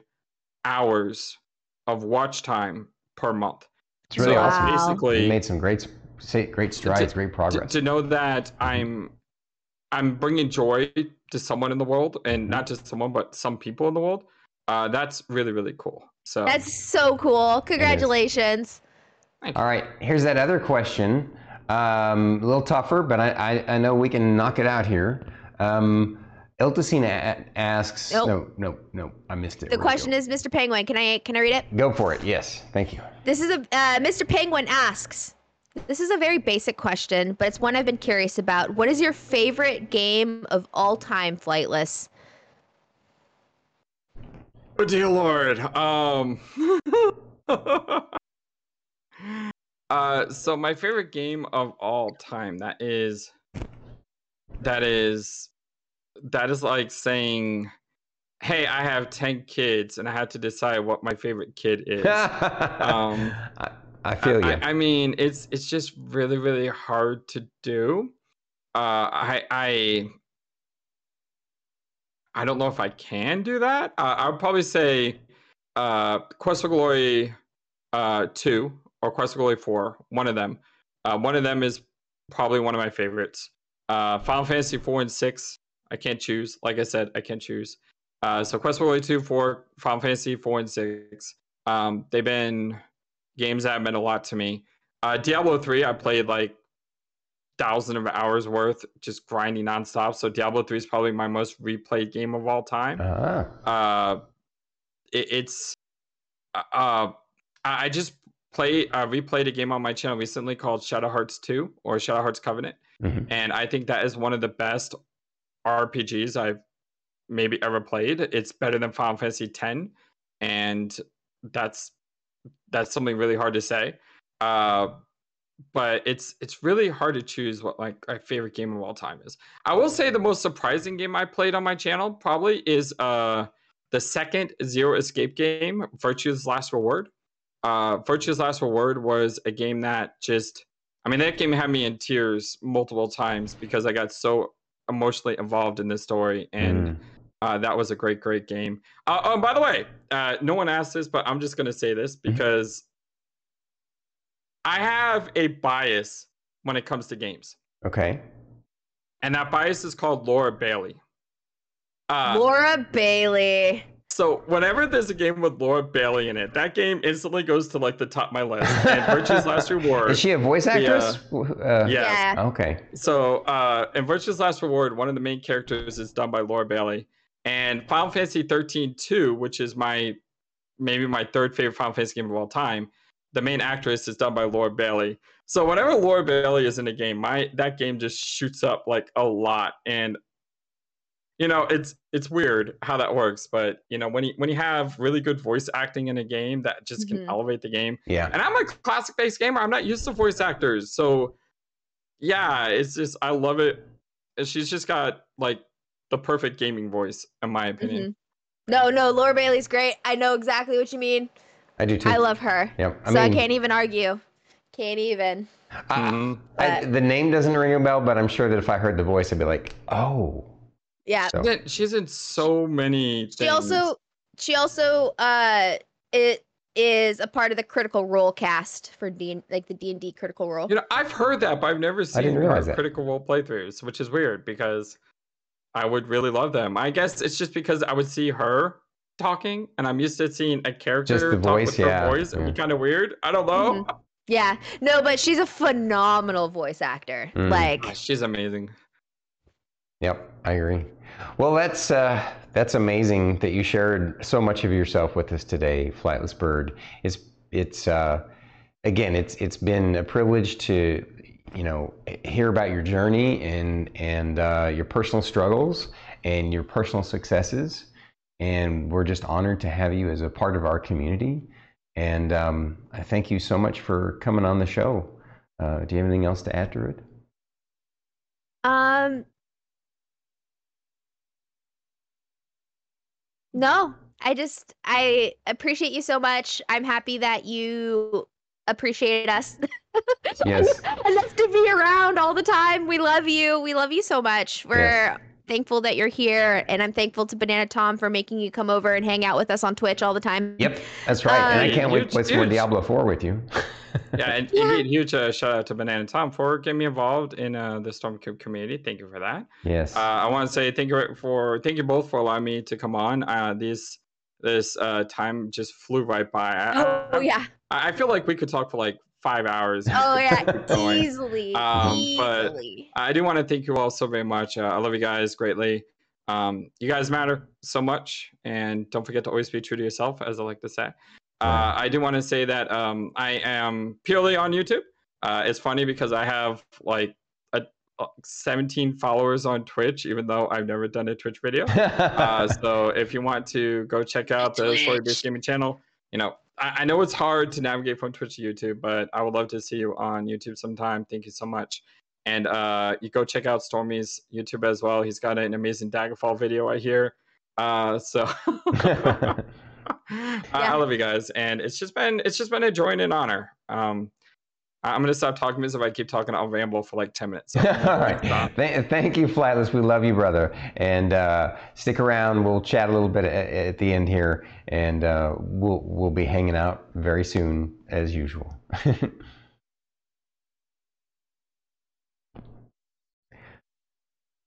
hours of watch time per month. It's really so awesome. Basically, You made some great, great strides, great to, progress. to know that I'm I'm bringing joy to someone in the world, and not just someone, but some people in the world. Uh, that's really really cool. So That's so cool. Congratulations. All right, here's that other question. Um, a little tougher, but I, I, I know we can knock it out here. Um, Iltacina a- asks. Nope. No, no, no, I missed it. The question is, Mr. Penguin, can I can I read it? Go for it. Yes, thank you. This is a uh, Mr. Penguin asks. This is a very basic question, but it's one I've been curious about. What is your favorite game of all time, Flightless? Oh dear lord. Um <laughs> Uh so my favorite game of all time that is that is that is like saying hey, I have 10 kids and I had to decide what my favorite kid is. <laughs> Um, I, I feel you. I, I mean, it's it's just really really hard to do. Uh, I I I don't know if I can do that. Uh, I would probably say uh, Quest for Glory uh, two or Quest for Glory four. One of them. Uh, one of them is probably one of my favorites. Uh, Final Fantasy four and six. I can't choose. Like I said, I can't choose. Uh, so Quest for Glory two, four, Final Fantasy four and six. Um, they've been games that have meant a lot to me. Uh, Diablo 3, I played like thousand of hours worth, just grinding nonstop. So Diablo 3 is probably my most replayed game of all time. Ah, Uh, it, it's uh, uh, I just play uh, replayed a game on my channel recently called Shadow Hearts 2 or Shadow Hearts Covenant, mhm. and I think that is one of the best RPGs I've maybe ever played. It's better than Final Fantasy X, and that's that's something really hard to say. Uh, but it's it's really hard to choose what like my favorite game of all time is. I will say the most surprising game I played on my channel probably is uh the second Zero Escape game, Virtue's Last Reward. Uh, Virtue's Last Reward was a game that just I mean that game had me in tears multiple times because I got so emotionally involved in this story and Mm. uh, that was a great, great game. Uh, oh, by the way, uh, no one asked this, but I'm just going to say this because I have a bias when it comes to games, Okay. and that bias is called Laura Bailey. Uh, Laura Bailey. So whenever there's a game with Laura Bailey in it, that game instantly goes to like the top of my list. <laughs> And Virtue's Last Reward. Is she a voice the, actress? Uh, Yes. Yeah. Okay. So, uh, in Virtue's Last Reward, one of the main characters is done by Laura Bailey. And Final Fantasy 13 2, which is my maybe my third favorite Final Fantasy game of all time, the main actress is done by Laura Bailey. So whenever Laura Bailey is in a game, my that game just shoots up like a lot. And you know, it's it's weird how that works, but you know, when you when you have really good voice acting in a game that just can Mhm. elevate the game, Yeah. and I'm a classic based gamer. I'm not used to voice actors. So yeah, it's just I love it. And She's just got like the perfect gaming voice, in my opinion. Mhm. No, no, Laura Bailey's great. I know exactly what you mean. I do too. I love her. Yep. I so I can't even argue. Can't even. I- Mhm. I- But- the name doesn't ring a bell, but I'm sure that if I heard the voice, I'd be like, oh. Yeah. So- She's in- She's in so many things. She also she also uh it is a part of the Critical Role cast for D like the D and D Critical Role. You know, I've heard that, but I've never seen didn't realize that. critical role playthroughs, which is weird because I would really love them. I guess it's just because I would see her talking, and I'm used to seeing a character Just the talk voice, with her yeah, voice. It'd yeah. be kind of weird. I don't know. Mhm. Yeah. No, but she's a phenomenal voice actor. Mm. Like, Ah, She's amazing. Yep, I agree. Well, that's uh, that's amazing that you shared so much of yourself with us today, Flightless Bird. It's it's uh, again, it's it's been a privilege to you know hear about your journey and and uh, your personal struggles and your personal successes, and we're just honored to have you as a part of our community. And um, I thank you so much for coming on the show. Uh, do you have anything else to add to it? um, no, I just, I appreciate you so much. I'm happy that you appreciate us <laughs> Yes. enough to be around all the time. We love you. We love you so much. We're Yes. Thankful that you're here, and I'm thankful to Banana Tom for making you come over and hang out with us on Twitch all the time. Yep, that's right. and I Um, can't wait to play some more. Diablo 4 with you. <laughs> Yeah, and Yeah. indeed, huge uh, shout out to Banana Tom for getting me involved in uh, the Stormcube community. Thank you for that. yes. Uh, I want to say thank you for thank you both for allowing me to come on. Uh, this this uh, time just flew right by. I, Oh I, yeah. I I feel like we could talk for like five hours. Oh <laughs> yeah. Keep going. Easily. Um, but- easily. I do want to thank you all so very much. Uh, I love you guys greatly. Um, you guys matter so much, and don't forget to always be true to yourself, as I like to say. Uh, I do want to say that um, I am purely on YouTube. Uh, it's funny because I have like a, a 17 followers on Twitch, even though I've never done a Twitch video. <laughs> Uh, so if you want to go check out the Story Based Gaming channel, you know, I, I know it's hard to navigate from Twitch to YouTube, but I would love to see you on YouTube sometime. Thank you so much. And uh, you go check out Stormy's YouTube as well. He's got an amazing Daggerfall video, I hear. Uh, so <laughs> <laughs> I, I love you guys, and it's just been it's just been a joy and an honor. Um, I- I'm gonna stop talking because if I keep talking, I'll ramble for like ten minutes. <laughs> So I'm All gonna right. stop. Th- thank you, Flightless. We love you, brother. And uh, stick around. We'll chat a little bit at, at the end here, and uh, we'll we'll be hanging out very soon, as usual. <laughs>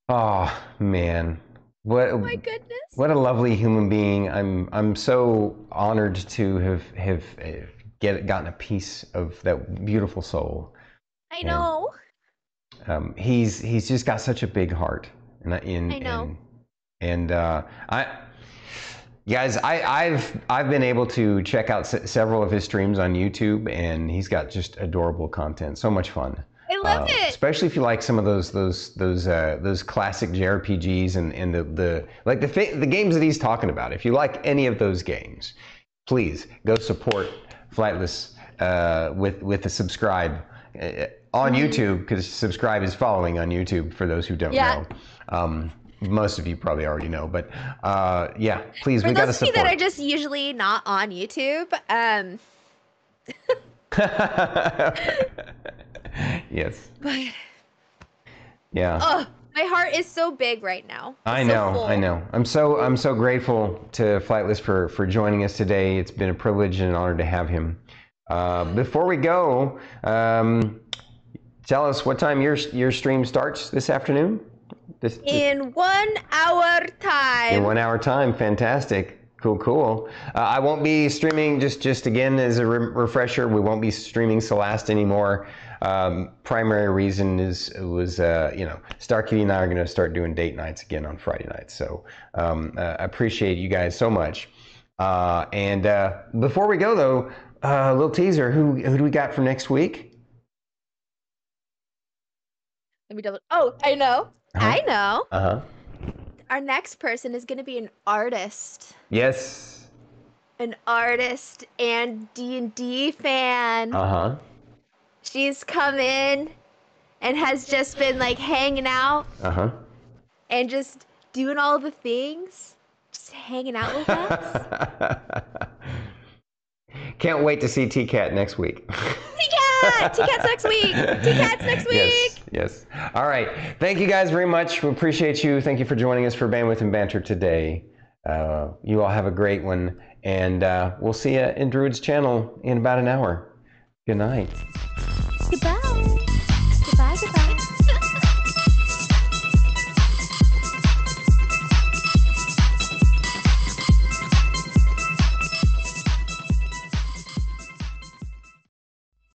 oh man, what Oh my goodness. what a lovely human being. I'm I'm so honored to have have uh, get gotten a piece of that beautiful soul. I know. um, he's he's just got such a big heart, and I- in I know. and, and uh, I guys, I, I've I've been able to check out se- several of his streams on YouTube, and he's got just adorable content, so much fun. I love Uh, it. especially if you like some of those those those uh, those classic JRPGs and and the the like the the games that he's talking about. If you like any of those games, please go support Flightless uh, with with a subscribe uh, on Mhm. YouTube because subscribe is following on YouTube for those who don't Yeah. know. Um, most of you probably already know, but uh, yeah, please, For we got to those of you that are just usually not on YouTube, um, <laughs> yes, but yeah. oh, my heart is so big right now. I It's so know, I know. I'm so I'm so grateful to Flightless for for joining us today. It's been a privilege and an honor to have him. Uh, before we go, um, tell us what time your your stream starts this afternoon. This, this- In one hour time. in one hour time. Fantastic. Cool, cool. Uh, I won't be streaming. Just, just again as a re- refresher, we won't be streaming Celeste anymore. Um, primary reason is was uh, you know Star Kitty and I are going to start doing date nights again on Friday nights. So um, uh, I appreciate you guys so much. Uh, and uh, before we go though, uh, a little teaser. Who who do we got for next week? Let me double. Oh, I know. I know. Uh huh. Our next person is going to be an artist, Yes. an artist and D and D fan. Uh huh. She's come in and has just been like hanging out Uh huh. and just doing all the things, just hanging out with us. <laughs> Can't wait to see T Cat next week. T-Cat! T-Cat's next week! T-Cat's next <laughs> Yes, week! yes. All right. Thank you guys very much. We appreciate you. Thank you for joining us for Bandwidth and Banter today. Uh, you all have a great one, and uh, we'll see you in Druid's channel in about an hour. Good night. Goodbye.